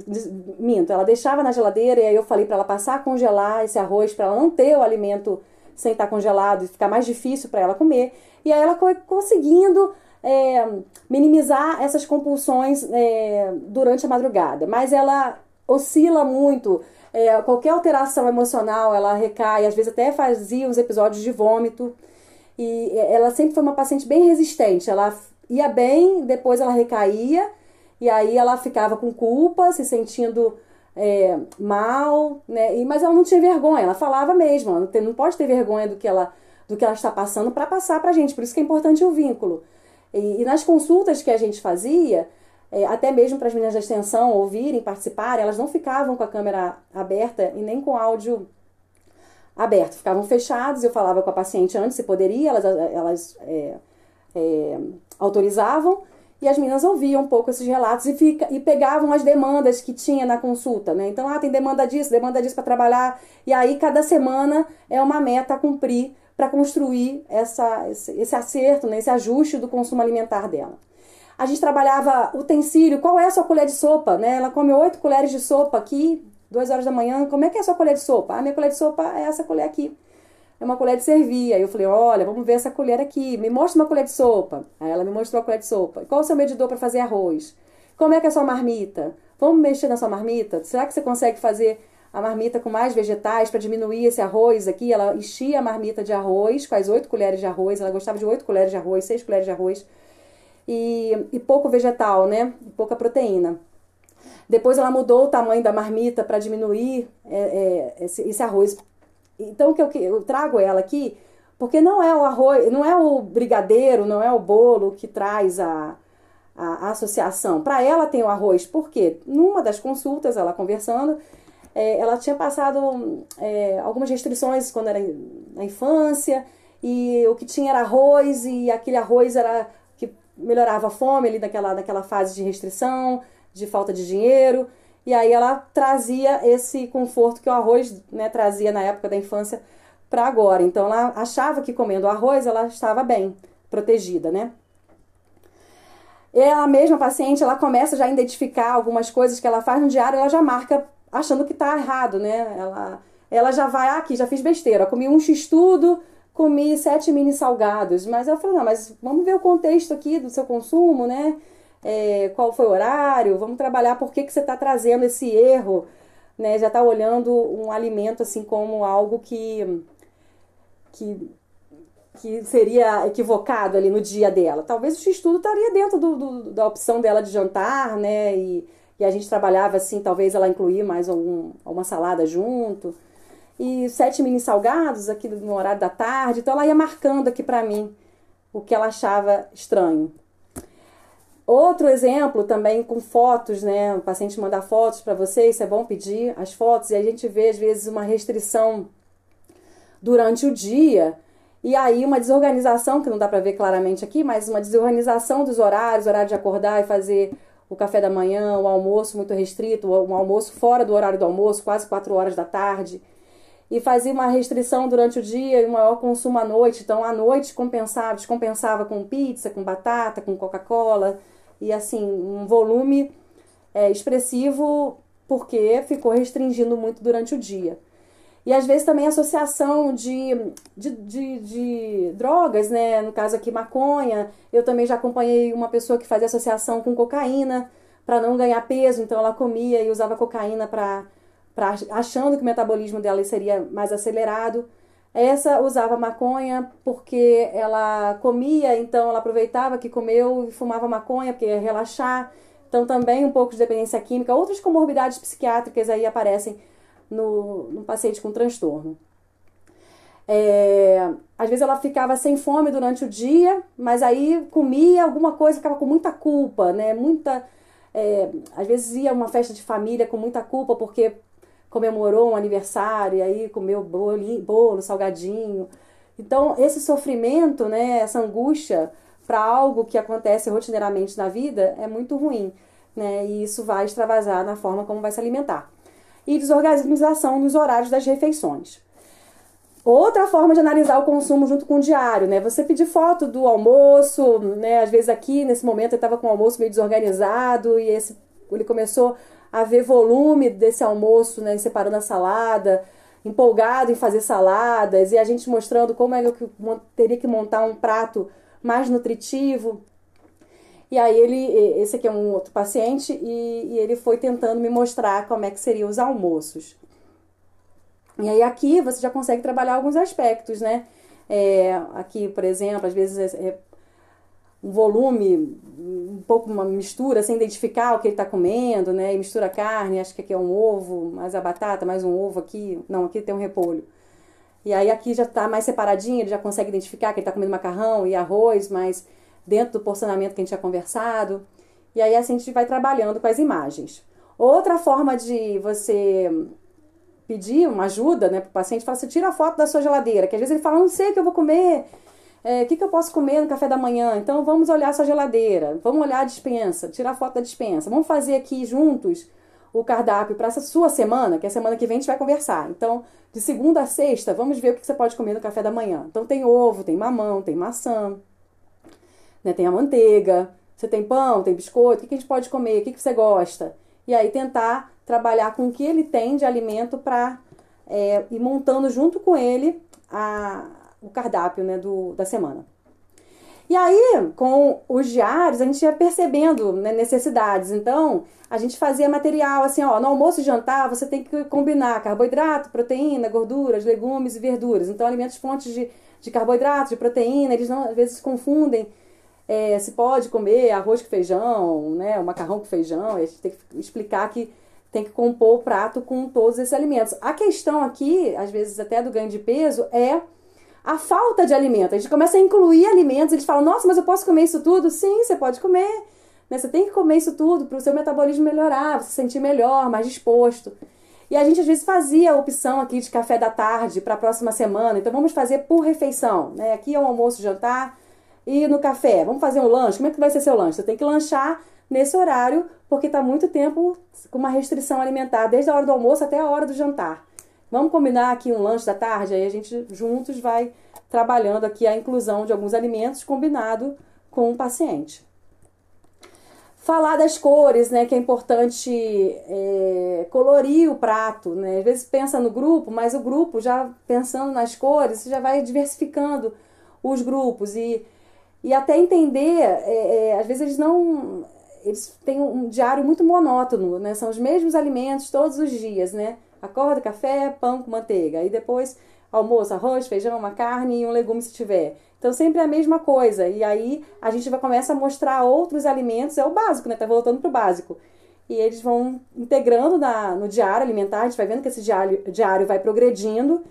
minto, ela deixava na geladeira e aí eu falei para ela passar a congelar esse arroz para ela não ter o alimento sem estar congelado e ficar mais difícil para ela comer. E aí ela foi conseguindo é, minimizar essas compulsões é, durante a madrugada. Mas ela oscila muito. É, qualquer alteração emocional ela recai, às vezes até fazia uns episódios de vômito. E ela sempre foi uma paciente bem resistente. Ela ia bem, depois ela recaía, e aí ela ficava com culpa, se sentindo é, mal, né? E, mas ela não tinha vergonha, ela falava mesmo, ela não, tem, não pode ter vergonha do que ela, do que ela está passando para passar para a gente, por isso que é importante o vínculo. E, e nas consultas que a gente fazia, é, até mesmo para as meninas da extensão ouvirem, participarem, elas não ficavam com a câmera aberta e nem com áudio aberto, ficavam fechados. Eu falava com a paciente antes se poderia, elas, elas é, é, autorizavam e as meninas ouviam um pouco esses relatos e, fica, e pegavam as demandas que tinha na consulta, né? Então, ah, tem demanda disso, demanda disso para trabalhar, e aí cada semana é uma meta a cumprir para construir essa, esse, esse acerto, né? esse ajuste do consumo alimentar dela. A gente trabalhava utensílio, qual é a sua colher de sopa, né? Ela come oito colheres de sopa aqui, duas horas da manhã, como é que é a sua colher de sopa? Ah, minha colher de sopa é essa colher aqui é uma colher de servir. Aí eu falei, olha, vamos ver essa colher aqui, me mostra uma colher de sopa. Aí ela me mostrou a colher de sopa. Qual o seu medidor para fazer arroz? Como é que é a sua marmita? Vamos mexer na sua marmita? Será que você consegue fazer a marmita com mais vegetais para diminuir esse arroz aqui? Ela enchia a marmita de arroz, com as oito colheres de arroz. Ela gostava de oito colheres de arroz, seis colheres de arroz. E, e pouco vegetal, né? E pouca proteína. Depois ela mudou o tamanho da marmita para diminuir é, é, esse, esse arroz então, que eu, eu trago ela aqui, porque não é o arroz, não é o brigadeiro, não é o bolo que traz a, a, a associação. Para ela tem o arroz, porque numa das consultas, ela conversando, é, ela tinha passado é, algumas restrições quando era na infância, e o que tinha era arroz, e aquele arroz era que melhorava a fome ali naquela, naquela fase de restrição, de falta de dinheiro. E aí ela trazia esse conforto que o arroz né, trazia na época da infância para agora. Então ela achava que comendo arroz ela estava bem, protegida, né? E a mesma paciente, ela começa já a identificar algumas coisas que ela faz no diário, ela já marca achando que está errado, né? Ela, ela já vai, ah, aqui, já fiz besteira, comi um x-tudo, comi sete mini salgados. Mas eu falei, não, mas vamos ver o contexto aqui do seu consumo, né? É, qual foi o horário, vamos trabalhar por que, que você está trazendo esse erro, né? Já está olhando um alimento assim como algo que, que, que seria equivocado ali no dia dela. Talvez o X-Tudo estaria dentro do, do, da opção dela de jantar, né? E, e a gente trabalhava assim, talvez ela incluir mais algum, uma salada junto. E sete mini salgados aqui no horário da tarde. Então ela ia marcando aqui para mim o que ela achava estranho. Outro exemplo também com fotos, né? O paciente manda fotos para você, isso é bom pedir as fotos, e a gente vê às vezes uma restrição durante o dia, e aí uma desorganização, que não dá para ver claramente aqui, mas uma desorganização dos horários, horário de acordar e fazer o café da manhã, o almoço muito restrito, um almoço fora do horário do almoço, quase 4 horas da tarde. E fazia uma restrição durante o dia e um maior consumo à noite. Então, à noite compensava, descompensava com pizza, com batata, com Coca-Cola e assim, um volume é, expressivo porque ficou restringindo muito durante o dia. E às vezes também associação de, de, de, de, drogas, né? No caso aqui, maconha. Eu também já acompanhei uma pessoa que fazia associação com cocaína para não ganhar peso, então ela comia e usava cocaína para achando que o metabolismo dela seria mais acelerado. Essa usava maconha porque ela comia, então ela aproveitava que comeu e fumava maconha porque ia relaxar. Então também um pouco de dependência química. Outras comorbidades psiquiátricas aí aparecem no, no paciente com transtorno. É, às vezes ela ficava sem fome durante o dia, mas aí comia alguma coisa, ficava com muita culpa, né? Muita, é, às vezes ia uma festa de família com muita culpa porque comemorou um aniversário e aí comeu bolo, bolo salgadinho. Então, esse sofrimento, né, essa angústia para algo que acontece rotineiramente na vida é muito ruim, né? E isso vai extravasar na forma como vai se alimentar. e desorganização nos horários das refeições. Outra forma de analisar o consumo junto com o diário, né? Você pedir foto do almoço, né? Às vezes aqui, nesse momento, ele estava com o almoço meio desorganizado e esse, ele começou a ver volume desse almoço, né? Separando a salada, empolgado em fazer saladas e a gente mostrando como é que teria que montar um prato mais nutritivo. E aí ele, esse aqui é um outro paciente e, e ele foi tentando me mostrar como é que seriam os almoços. E aí aqui você já consegue trabalhar alguns aspectos, né? É, aqui, por exemplo, às vezes é, é um volume, um pouco uma mistura, sem identificar o que ele está comendo, né? E mistura carne, acho que aqui é um ovo, mais a batata, mais um ovo aqui. Não, aqui tem um repolho. E aí aqui já está mais separadinho, ele já consegue identificar que ele está comendo macarrão e arroz, mas dentro do porcionamento que a gente tinha conversado. E aí assim a gente vai trabalhando com as imagens. Outra forma de você pedir uma ajuda né, para o paciente, fala, você tira a foto da sua geladeira, que às vezes ele fala, não sei o que eu vou comer, é, que, que eu posso comer no café da manhã? Então vamos olhar sua geladeira, vamos olhar a dispensa, tirar foto da dispensa, vamos fazer aqui juntos o cardápio para essa sua semana, que é a semana que vem a gente vai conversar. Então, de segunda a sexta, vamos ver o que você pode comer no café da manhã. Então tem ovo, tem mamão, tem maçã, né, tem a manteiga, você tem pão, tem biscoito, o que, a gente pode comer, o que, que você gosta? E aí tentar trabalhar com o que ele tem de alimento para é, ir montando junto com ele a, o cardápio né, do, da semana. E aí, com os diários, a gente ia percebendo né, necessidades. Então, a gente fazia material assim, ó, no almoço e jantar você tem que combinar carboidrato, proteína, gorduras, legumes e verduras. Então, alimentos fontes de, de carboidrato, de proteína, eles não, às vezes confundem é, se pode comer arroz com feijão, né, o macarrão com feijão, a gente tem que explicar que tem que compor o prato com todos esses alimentos. A questão aqui, às vezes até do ganho de peso, é a falta de alimento. A gente começa a incluir alimentos, eles falam, nossa, mas eu posso comer isso tudo? Sim, você pode comer. Né? Você tem que comer isso tudo para o seu metabolismo melhorar, você se sentir melhor, mais disposto. E a gente às vezes fazia a opção aqui de café da tarde para a próxima semana. Então vamos fazer por refeição. Né? Aqui é o um almoço, jantar e no café. Vamos fazer um lanche. Como é que vai ser seu lanche? Você tem que lanchar nesse horário, porque está muito tempo com uma restrição alimentar, desde a hora do almoço até a hora do jantar. Vamos combinar aqui um lanche da tarde, aí a gente juntos vai trabalhando aqui a inclusão de alguns alimentos combinado com o paciente. Falar das cores, né, que é importante é, colorir o prato, né? Às vezes pensa no grupo, mas o grupo já pensando nas cores, você já vai diversificando os grupos e, e até entender, é, é, às vezes eles não eles têm um diário muito monótono, né? São os mesmos alimentos todos os dias, né? Acorda, café, pão com manteiga. E depois almoço, arroz, feijão, uma carne e um legume se tiver. Então sempre é a mesma coisa. E aí a gente vai começa a mostrar outros alimentos, é o básico, né? Tá voltando pro básico. E eles vão integrando na, no diário alimentar, a gente vai vendo que esse diário, diário vai progredindo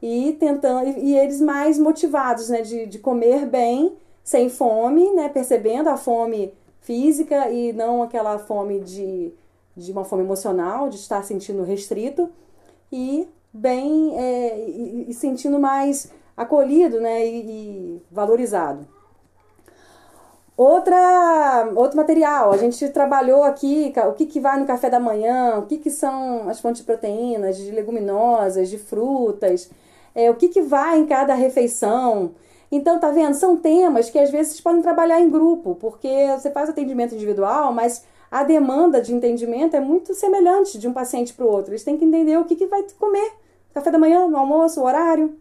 e tentando. E, e eles mais motivados, né? De, de comer bem, sem fome, né? Percebendo a fome física e não aquela fome de, de uma fome emocional, de estar sentindo restrito e bem é, e, e, sentindo mais acolhido né, e, e, valorizado. Outra, outro material, a gente trabalhou aqui o que, que vai no café da manhã, o que, que são as fontes de proteínas, de leguminosas, de frutas, é, o que, que vai em cada refeição. Então, tá vendo? São temas que às vezes vocês podem trabalhar em grupo, porque você faz atendimento individual, mas a demanda de entendimento é muito semelhante de um paciente para o outro. Eles têm que entender o que, que vai comer. Café da manhã, no almoço, o horário.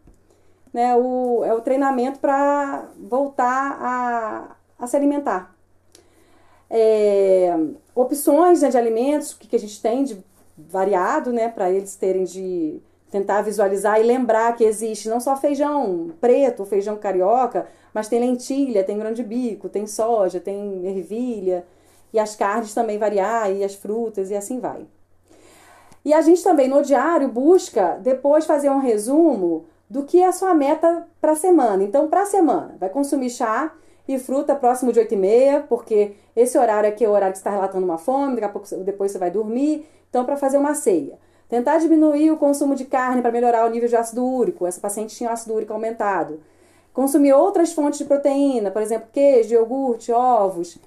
Né? O, é o treinamento para voltar a, a se alimentar. É, opções né, de alimentos, o que, que a gente tem de variado, né, para eles terem de tentar visualizar e lembrar que existe não só feijão preto, feijão carioca, mas tem lentilha, tem grão de bico, tem soja, tem ervilha, e as carnes também variar, e as frutas, e assim vai. E a gente também no diário busca depois fazer um resumo do que é a sua meta para a semana. Então, para a semana, vai consumir chá e fruta próximo de 8 e meia, porque esse horário aqui é o horário que está relatando uma fome, daqui a pouco depois você vai dormir. Então, para fazer uma ceia. Tentar diminuir o consumo de carne para melhorar o nível de ácido úrico. Essa paciente tinha ácido úrico aumentado. Consumir outras fontes de proteína, por exemplo, queijo, iogurte, ovos.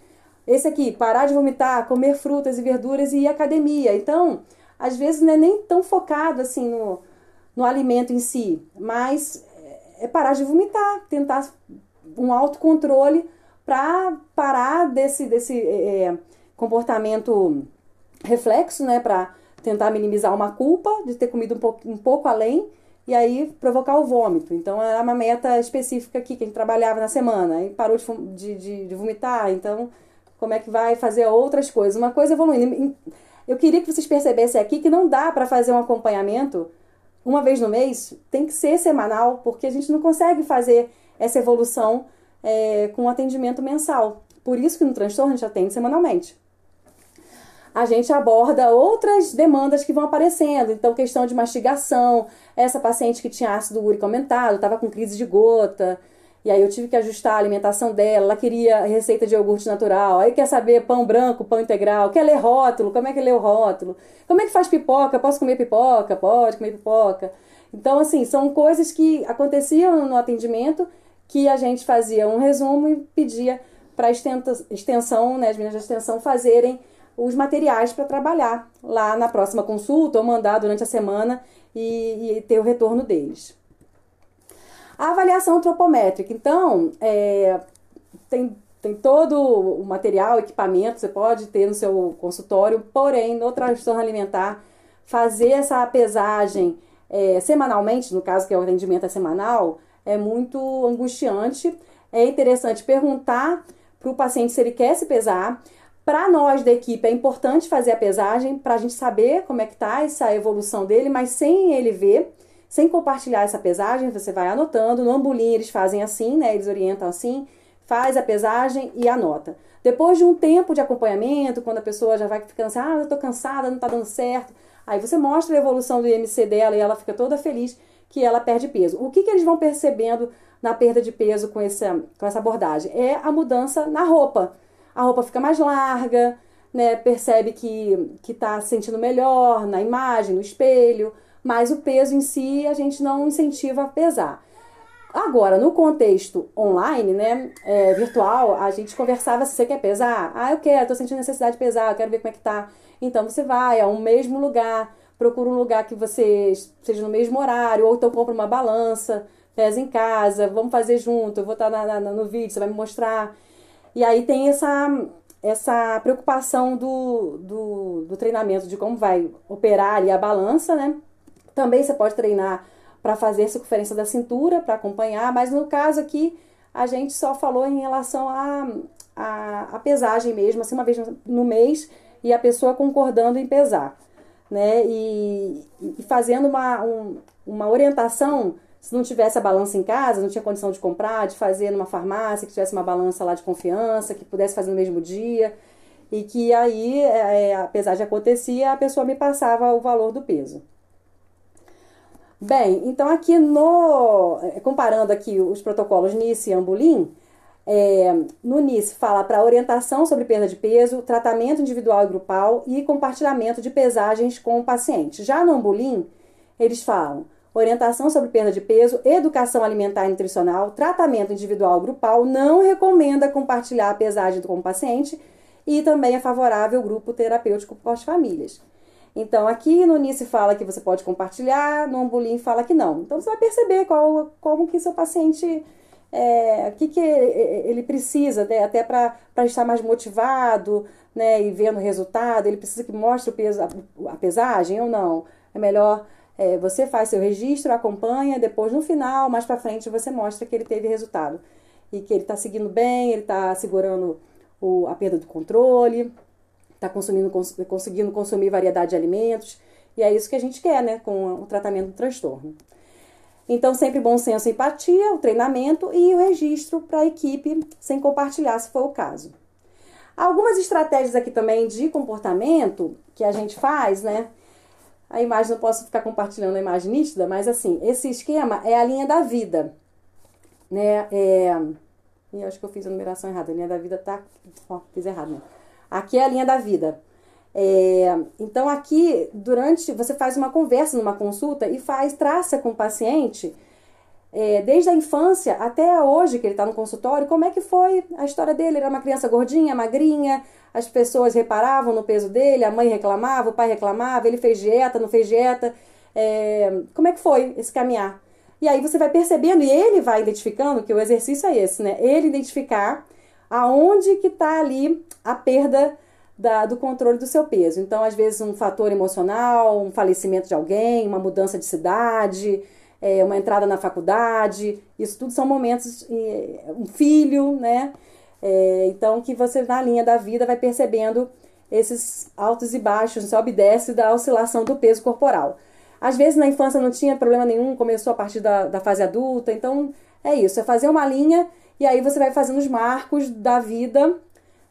Esse aqui, parar de vomitar, comer frutas e verduras e ir à academia. Então, às vezes não é nem tão focado assim no, no alimento em si, mas é parar de vomitar, tentar um autocontrole para parar desse, desse é, é, comportamento reflexo, né? Para tentar minimizar uma culpa de ter comido um pouco, um pouco além e aí provocar o vômito. Então era uma meta específica aqui que a gente trabalhava na semana e parou de, de, de vomitar. Então, como é que vai fazer outras coisas? Uma coisa evoluindo. Eu queria que vocês percebessem aqui que não dá para fazer um acompanhamento uma vez no mês, tem que ser semanal, porque a gente não consegue fazer essa evolução é, com atendimento mensal. Por isso que no transtorno a gente atende semanalmente. A gente aborda outras demandas que vão aparecendo. Então, questão de mastigação, essa paciente que tinha ácido úrico aumentado, estava com crise de gota, e aí eu tive que ajustar a alimentação dela. Ela queria receita de iogurte natural. Aí quer saber pão branco, pão integral. Quer ler rótulo? Como é que lê o rótulo? Como é que faz pipoca? Posso comer pipoca? Pode comer pipoca. Então, assim, são coisas que aconteciam no atendimento que a gente fazia um resumo e pedia para a extensão, né, as meninas da extensão fazerem os materiais para trabalhar lá na próxima consulta ou mandar durante a semana e, e ter o retorno deles. A avaliação antropométrica, então, é, tem, tem todo o material, equipamento, você pode ter no seu consultório, porém, no transtorno alimentar, fazer essa pesagem é, semanalmente, no caso que é o atendimento é semanal, é muito angustiante. É interessante perguntar para o paciente se ele quer se pesar. Para nós da equipe é importante fazer a pesagem para a gente saber como é que está essa evolução dele, mas sem ele ver. Sem compartilhar essa pesagem, você vai anotando. No ambulim eles fazem assim, né? Eles orientam assim, faz a pesagem e anota. Depois de um tempo de acompanhamento, quando a pessoa já vai ficando assim, ah, eu tô cansada, não tá dando certo. Aí você mostra a evolução do IMC dela e ela fica toda feliz que ela perde peso. O que, que eles vão percebendo na perda de peso com essa, com essa abordagem? É a mudança na roupa. A roupa fica mais larga, né? Percebe que, que tá se sentindo melhor na imagem, no espelho mas o peso em si a gente não incentiva a pesar. Agora, no contexto online, né, é, virtual, a gente conversava se você quer pesar. Ah, eu quero, tô sentindo necessidade de pesar, eu quero ver como é que tá. Então você vai ao mesmo lugar, procura um lugar que você seja no mesmo horário, ou então compra uma balança, pesa em casa, vamos fazer junto, eu vou estar na, na, no vídeo, você vai me mostrar. E aí tem essa, essa preocupação do, do, do treinamento, de como vai operar ali a balança, né? Também você pode treinar para fazer circunferência da cintura, para acompanhar, mas no caso aqui a gente só falou em relação à a, a, a, pesagem mesmo, assim, uma vez no mês, e a pessoa concordando em pesar. Né? E, e fazendo uma, um, uma orientação, se não tivesse a balança em casa, não tinha condição de comprar, de fazer numa farmácia, que tivesse uma balança lá de confiança, que pudesse fazer no mesmo dia, e que aí, é, apesar de acontecer, a pessoa me passava o valor do peso. Bem, então aqui no eh, comparando aqui os protocolos NICE e Ambulim, é, no NICE fala para orientação sobre perda de peso, tratamento individual e grupal e compartilhamento de pesagens com o paciente. Já no Ambulim, eles falam orientação sobre perda de peso, educação alimentar e nutricional, tratamento individual e grupal, não recomenda compartilhar a pesagem com o paciente e também é favorável o grupo terapêutico pós-famílias. Então, aqui no Nice fala que você pode compartilhar, no Ambulim fala que não. Então, você vai perceber qual, como que seu paciente, é, o que, que ele precisa, né? até para estar mais motivado, né, e vendo o resultado, ele precisa que mostre o peso, a, pesagem ou não. É melhor é, você faz seu registro, acompanha, depois no final, mais para frente, você mostra que ele teve resultado. E que ele está seguindo bem, ele está segurando o, a perda do controle, está consumindo, cons conseguindo consumir variedade de alimentos. E é isso que a gente quer, né, com o tratamento do transtorno. Então, sempre bom senso e empatia, o treinamento e o registro para a equipe, sem compartilhar se for o caso. Algumas estratégias aqui também de comportamento que a gente faz, né? A imagem, não posso ficar compartilhando a imagem nítida, mas assim, esse esquema é a linha da vida, né? É... E acho que eu fiz a numeração errada, a linha da vida tá. Ó, fiz errado, né? Aqui é a linha da vida. É, então aqui durante você faz uma conversa numa consulta e faz traça com o paciente é, desde a infância até hoje que ele está no consultório, como é que foi a história dele? Ele era uma criança gordinha, magrinha, as pessoas reparavam no peso dele, a mãe reclamava, o pai reclamava, ele fez dieta, não fez dieta. É, como é que foi esse caminhar? E aí você vai percebendo, e ele vai identificando, que o exercício é esse, né? Ele identificar aonde que está ali a perda da, do controle do seu peso. Então, às vezes, um fator emocional, um falecimento de alguém, uma mudança de cidade, é, uma entrada na faculdade, isso tudo são momentos, um filho, né? É, então, que você na linha da vida vai percebendo esses altos e baixos, sobe e desce da oscilação do peso corporal. Às vezes na infância não tinha problema nenhum, começou a partir da, da fase adulta, então é isso, é fazer uma linha e aí você vai fazendo os marcos da vida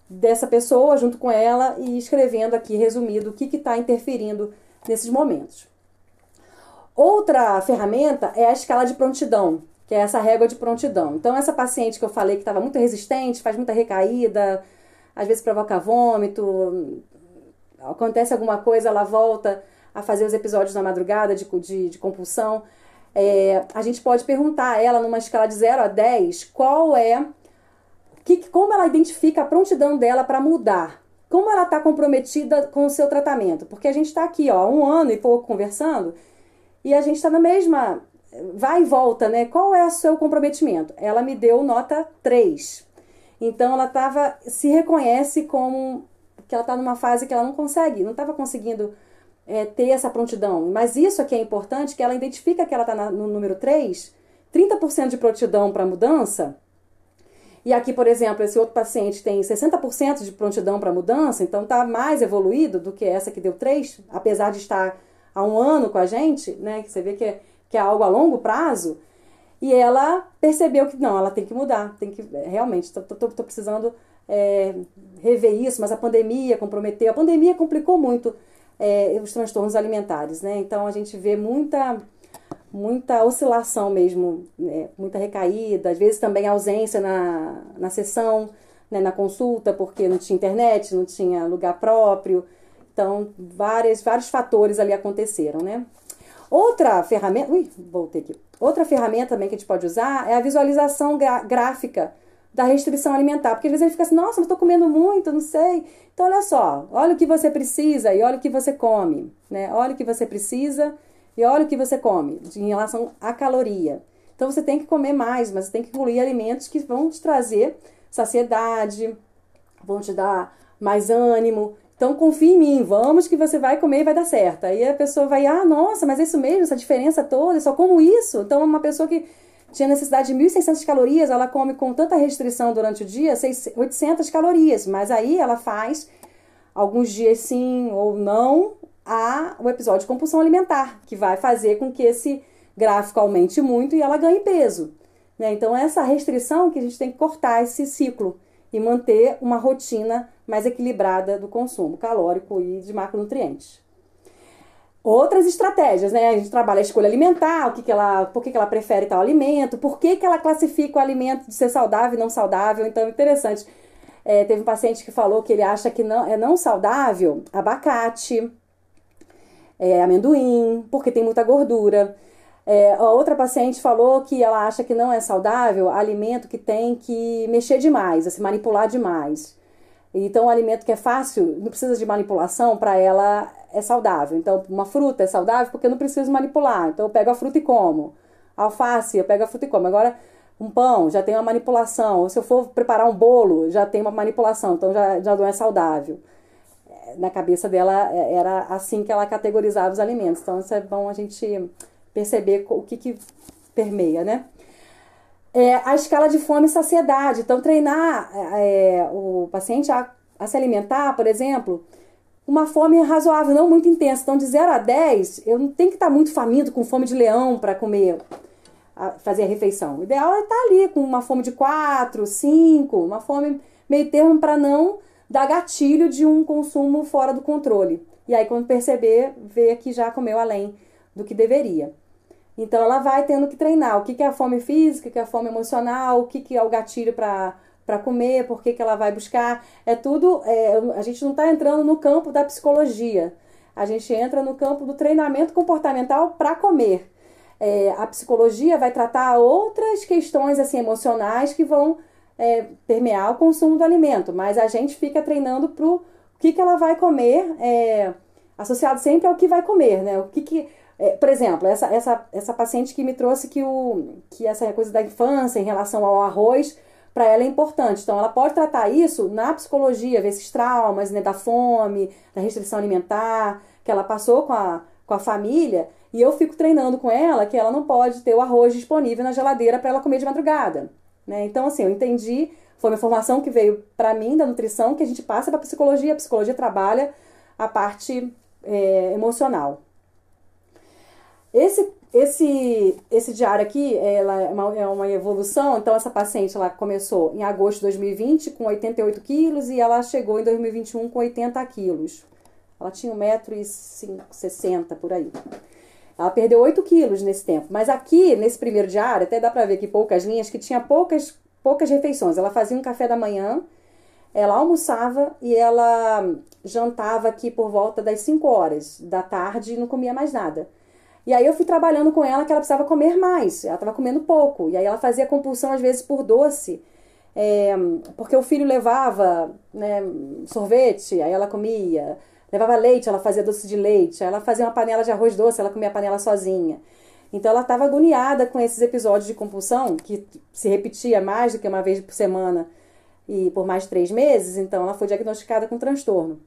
dessa pessoa junto com ela e escrevendo aqui resumido o que está interferindo nesses momentos. Outra ferramenta é a escala de prontidão, que é essa régua de prontidão. Então, essa paciente que eu falei que estava muito resistente, faz muita recaída, às vezes provoca vômito, acontece alguma coisa, ela volta a fazer os episódios na madrugada de, de, de compulsão. É, a gente pode perguntar a ela, numa escala de 0 a 10, qual é, que, como ela identifica a prontidão dela para mudar. Como ela está comprometida com o seu tratamento. Porque a gente está aqui, ó, um ano e pouco conversando e a gente está na mesma. Vai e volta, né? Qual é o seu comprometimento? Ela me deu nota 3. Então ela tava, se reconhece como que ela está numa fase que ela não consegue, não estava conseguindo é, ter essa prontidão. Mas isso aqui é importante, que ela identifica que ela está no número 3, 30% de prontidão para mudança. E aqui, por exemplo, esse outro paciente tem 60% de prontidão para mudança, então está mais evoluído do que essa que deu 3, apesar de estar há um ano com a gente, né? Você vê que é, que é algo a longo prazo. E ela percebeu que não, ela tem que mudar, tem que realmente, tô, tô, tô precisando é, rever isso, mas a pandemia comprometeu, a pandemia complicou muito é, os transtornos alimentares, né? Então a gente vê muita muita oscilação mesmo, né? muita recaída, às vezes também ausência na, na sessão, né? na consulta, porque não tinha internet, não tinha lugar próprio. Então, várias, vários fatores ali aconteceram, né? Outra ferramenta, ui, voltei aqui. Outra ferramenta também que a gente pode usar é a visualização gráfica da restrição alimentar, porque às vezes ele fica assim, nossa, mas estou comendo muito, não sei. Então, olha só, olha o que você precisa e olha o que você come, né? Olha o que você precisa e olha o que você come em relação à caloria. Então, você tem que comer mais, mas você tem que incluir alimentos que vão te trazer saciedade, vão te dar mais ânimo. Então confia em mim, vamos que você vai comer e vai dar certo. Aí a pessoa vai, ah, nossa, mas é isso mesmo, essa diferença toda, eu só como isso. Então uma pessoa que tinha necessidade de 1.600 calorias, ela come com tanta restrição durante o dia 800 calorias, mas aí ela faz alguns dias sim ou não a o episódio de compulsão alimentar, que vai fazer com que esse gráfico aumente muito e ela ganhe peso. Né? Então essa restrição que a gente tem que cortar esse ciclo e manter uma rotina mais equilibrada do consumo calórico e de macronutrientes. Outras estratégias, né? A gente trabalha a escolha alimentar, o que, que ela, por que, que ela prefere tal alimento, por que, que ela classifica o alimento de ser saudável e não saudável. Então, interessante. É, teve um paciente que falou que ele acha que não, é não saudável abacate, é, amendoim, porque tem muita gordura. É, a outra paciente falou que ela acha que não é saudável alimento que tem que mexer demais, assim, manipular demais. Então, um alimento que é fácil, não precisa de manipulação, para ela é saudável. Então, uma fruta é saudável porque eu não preciso manipular. Então, eu pego a fruta e como. Alface, eu pego a fruta e como. Agora, um pão já tem uma manipulação. Ou se eu for preparar um bolo, já tem uma manipulação. Então, já, já não é saudável. Na cabeça dela, é, era assim que ela categorizava os alimentos. Então, isso é bom a gente perceber o que, que permeia, né? É, a escala de fome e saciedade. Então, treinar é, o paciente a, a, se alimentar, por exemplo, uma fome razoável, não muito intensa. Então, de 0 a 10, eu não tenho que estar muito faminto, com fome de leão para comer, a, fazer a refeição. O ideal é estar ali com uma fome de 4, 5, uma fome meio termo para não dar gatilho de um consumo fora do controle. E aí, quando perceber, ver que já comeu além do que deveria. Então ela vai tendo que treinar o que, é a fome física, o que é a fome emocional, o que, é o gatilho para para comer, por que, que ela vai buscar. É tudo. É, a gente não está entrando no campo da psicologia. A gente entra no campo do treinamento comportamental para comer. É, a psicologia vai tratar outras questões assim emocionais que vão é, permear o consumo do alimento, mas a gente fica treinando para o que, que ela vai comer, é, associado sempre ao que vai comer, né? O que, que é, por exemplo, essa, essa, essa paciente que me trouxe que, o, que essa coisa da infância em relação ao arroz, para ela é importante. Então, ela pode tratar isso na psicologia, ver esses traumas, né, da fome, da restrição alimentar, que ela passou com a, com a família, e eu fico treinando com ela que ela não pode ter o arroz disponível na geladeira para ela comer de madrugada. Né? Então, assim, eu entendi, foi uma informação que veio para mim da nutrição, que a gente passa para psicologia, a psicologia trabalha a parte é, emocional. Esse, esse, esse diário aqui ela é uma, é uma evolução, então essa paciente ela começou em agosto de 2020 com 88 quilos e ela chegou em 2021 com 80 quilos. Ela tinha 1,60m por aí. Ela perdeu 8 quilos nesse tempo. Mas aqui, nesse primeiro diário, até dá pra ver aqui poucas linhas, que tinha poucas, poucas refeições. Ela fazia um café da manhã, ela almoçava e ela jantava aqui por volta das 5 horas da tarde e não comia mais nada. E aí eu fui trabalhando com ela que ela precisava comer mais. Ela estava comendo pouco. E aí ela fazia compulsão, às vezes, por doce. É, porque o filho levava né, sorvete, aí ela comia. Levava leite, ela fazia doce de leite. Aí ela fazia uma panela de arroz doce, ela comia a panela sozinha. Então ela estava agoniada com esses episódios de compulsão, que se repetia mais do que uma vez por semana e por mais de três meses. Então ela foi diagnosticada com transtorno.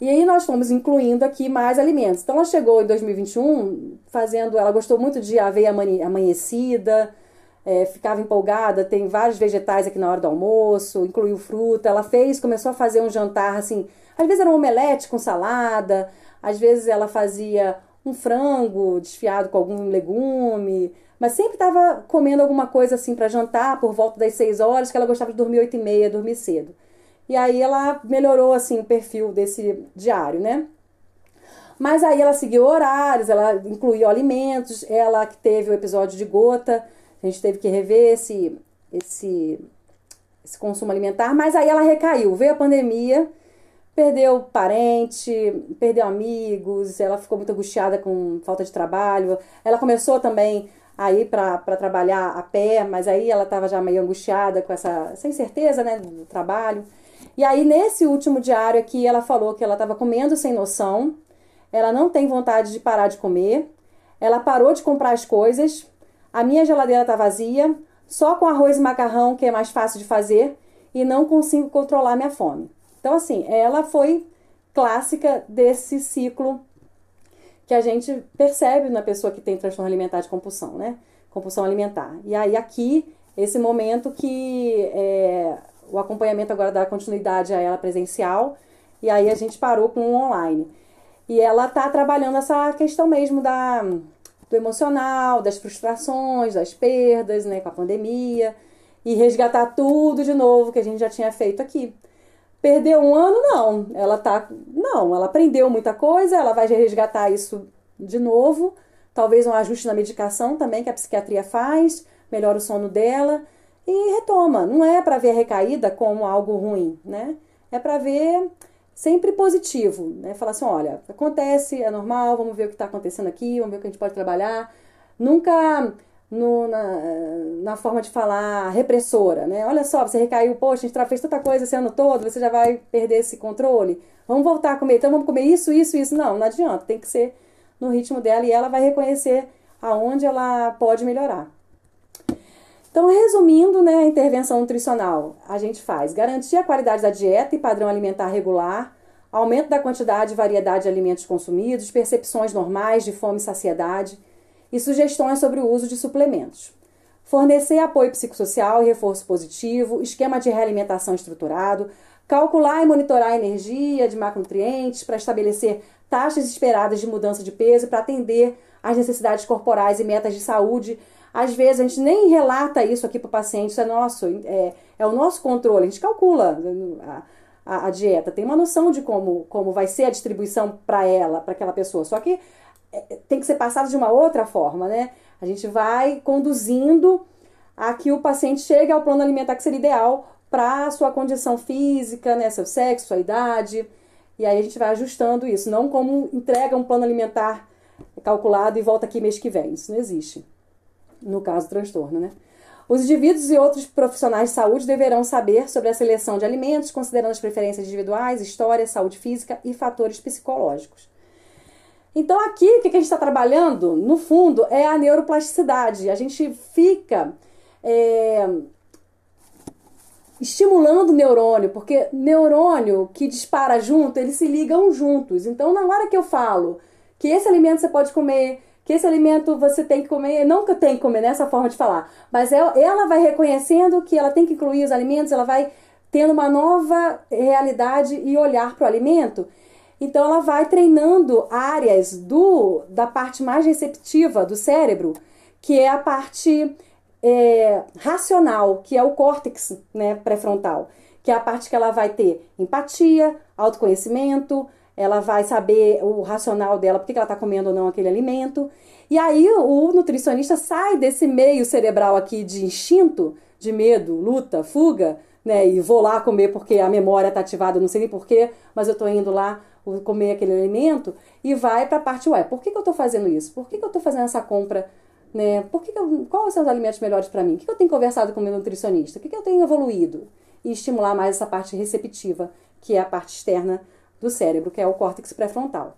E aí nós fomos incluindo aqui mais alimentos. Então ela chegou em 2021 fazendo, ela gostou muito de aveia amanhecida, é, ficava empolgada, tem vários vegetais aqui na hora do almoço, incluiu fruta. Ela fez, começou a fazer um jantar assim, às vezes era um omelete com salada, às vezes ela fazia um frango desfiado com algum legume, mas sempre estava comendo alguma coisa assim para jantar por volta das 6 horas, que ela gostava de dormir 8 e meia, dormir cedo. E aí ela melhorou assim o perfil desse diário, né? Mas aí ela seguiu horários, ela incluiu alimentos, ela que teve o episódio de gota, a gente teve que rever esse, esse, esse consumo alimentar, mas aí ela recaiu, veio a pandemia, perdeu parente, perdeu amigos, ela ficou muito angustiada com falta de trabalho, ela começou também a ir para trabalhar a pé, mas aí ela estava já meio angustiada com essa, essa incerteza né, do trabalho. E aí, nesse último diário aqui, ela falou que ela estava comendo sem noção, ela não tem vontade de parar de comer, ela parou de comprar as coisas, a minha geladeira está vazia, só com arroz e macarrão, que é mais fácil de fazer, e não consigo controlar minha fome. Então, assim, ela foi clássica desse ciclo que a gente percebe na pessoa que tem transtorno alimentar de compulsão, né? Compulsão alimentar. E aí, aqui, esse momento que é, o acompanhamento agora dá continuidade a ela presencial, e aí a gente parou com o online. E ela tá trabalhando essa questão mesmo da, do emocional, das frustrações, das perdas, né, com a pandemia, e resgatar tudo de novo que a gente já tinha feito aqui. Perdeu um ano? Não. Ela tá. Não, ela aprendeu muita coisa, ela vai resgatar isso de novo. Talvez um ajuste na medicação também que a psiquiatria faz, melhora o sono dela e retoma. Não é para ver a recaída como algo ruim, né? É para ver sempre positivo, né? Falar assim, olha, acontece, é normal, vamos ver o que está acontecendo aqui, vamos ver o que a gente pode trabalhar. Nunca no, na, na forma de falar repressora, né? Olha só, você recaiu, poxa, a gente fez tanta coisa esse ano todo, você já vai perder esse controle. Vamos voltar a comer, então vamos comer isso, isso, isso. Não, não adianta, tem que ser no ritmo dela e ela vai reconhecer aonde ela pode melhorar. Então, resumindo, né, a intervenção nutricional, a gente faz garantir a qualidade da dieta e padrão alimentar regular, aumento da quantidade e variedade de alimentos consumidos, percepções normais de fome e saciedade e sugestões sobre o uso de suplementos. Fornecer apoio psicossocial e reforço positivo, esquema de realimentação estruturado, calcular e monitorar a energia de macronutrientes para estabelecer taxas esperadas de mudança de peso para atender às necessidades corporais e metas de saúde às vezes a gente nem relata isso aqui para o paciente, isso é nosso, é, é o nosso controle, a gente calcula a, a, a, dieta, tem uma noção de como, como vai ser a distribuição para ela, para aquela pessoa. Só que é, tem que ser passado de uma outra forma, né? A gente vai conduzindo a que o paciente chegue ao plano alimentar que seria ideal para a sua condição física, né? Seu sexo, sua idade. E aí a gente vai ajustando isso, não como entrega um plano alimentar calculado e volta aqui mês que vem. Isso não existe, no caso transtorno, né? Os indivíduos e outros profissionais de saúde deverão saber sobre a seleção de alimentos, considerando as preferências individuais, história, saúde física e fatores psicológicos. Então, aqui, o que a gente está trabalhando, no fundo, é a neuroplasticidade. A gente fica é, estimulando o neurônio, porque neurônio que dispara junto, eles se ligam juntos. Então, na hora que eu falo que esse alimento você pode comer, que esse alimento você tem que comer, não que tenho que comer nessa forma de falar, mas ela vai reconhecendo que ela tem que incluir os alimentos, ela vai tendo uma nova realidade e olhar para o alimento. Então ela vai treinando áreas do da parte mais receptiva do cérebro, que é a parte é, racional, que é o córtex né, pré-frontal, que é a parte que ela vai ter empatia, autoconhecimento, ela vai saber o racional dela, por que ela está comendo ou não aquele alimento. E aí o nutricionista sai desse meio cerebral aqui de instinto, de medo, luta, fuga, né? E vou lá comer porque a memória está ativada, não sei nem porquê, mas eu estou indo lá comer aquele alimento e vai para a parte, ué, por que, que eu estou fazendo isso? Por que, que eu estou fazendo essa compra? Né? Por que, que eu, quais são os alimentos melhores para mim? O que, que eu tenho conversado com o meu nutricionista? O que, que eu tenho evoluído? E estimular mais essa parte receptiva, que é a parte externa do cérebro, que é o córtex pré-frontal.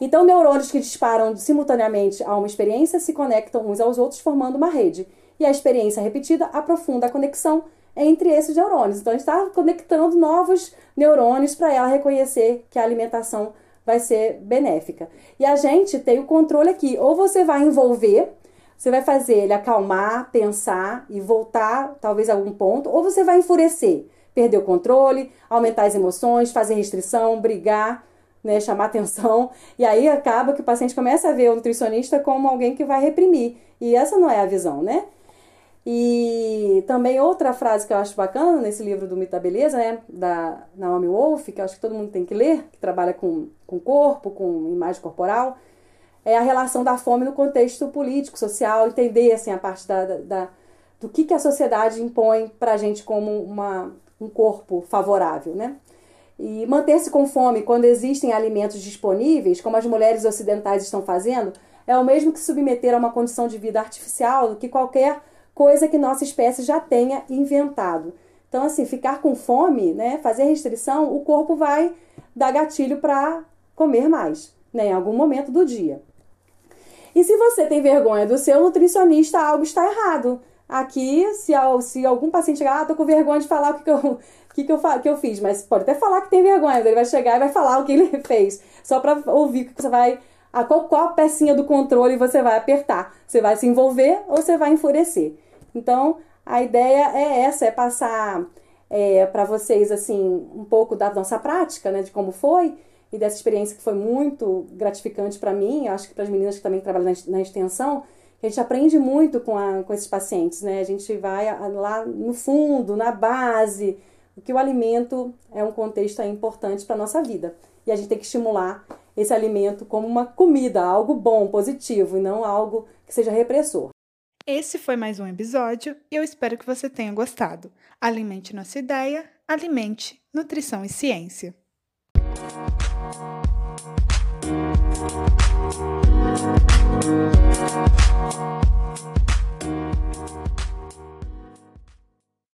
Então, neurônios que disparam simultaneamente a uma experiência se conectam uns aos outros, formando uma rede. E a experiência repetida aprofunda a conexão entre esses neurônios. Então, a gente está conectando novos neurônios para ela reconhecer que a alimentação vai ser benéfica. E a gente tem o controle aqui. Ou você vai envolver, você vai fazer ele acalmar, pensar e voltar, talvez, a algum ponto, ou você vai enfurecer, perder o controle, aumentar as emoções, fazer restrição, brigar. Né, chamar (laughs) atenção, e aí acaba que o paciente começa a ver o nutricionista como alguém que vai reprimir, e essa não é a visão, né? E também outra frase que eu acho bacana nesse livro do Mito da Beleza, né, da Naomi Wolf, que eu acho que todo mundo tem que ler, que trabalha com, com corpo, com imagem corporal, é a relação da fome no contexto político, social, entender assim, a parte da, da, da do que, que a sociedade impõe para a gente como uma, um corpo favorável, né? E manter-se com fome quando existem alimentos disponíveis, como as mulheres ocidentais estão fazendo, é o mesmo que submeter a uma condição de vida artificial do que qualquer coisa que nossa espécie já tenha inventado. Então, assim, ficar com fome, né, fazer restrição, o corpo vai dar gatilho para comer mais, né, em algum momento do dia. E se você tem vergonha do seu nutricionista, algo está errado. Aqui, se, se algum paciente chegar, ah, tô com vergonha de falar o que, que eu, que, que, eu, que eu fiz, mas pode até falar que tem vergonha, ele vai chegar e vai falar o que ele (laughs) fez, só para ouvir que você vai a qual, qual pecinha do controle você vai apertar. Você vai se envolver ou você vai enfurecer. Então, a ideia é essa, é passar é, para vocês assim um pouco da nossa prática, né, de como foi e dessa experiência que foi muito gratificante para mim, acho que para as meninas que também trabalham na, na extensão, a gente aprende muito com, a, com esses pacientes, né? A gente vai lá no fundo, na base, que o alimento é um contexto importante para a nossa vida. E a gente tem que estimular esse alimento como uma comida, algo bom, positivo, e não algo que seja repressor. Esse foi mais um episódio e eu espero que você tenha gostado. Alimente nossa ideia, alimente nutrição e ciência.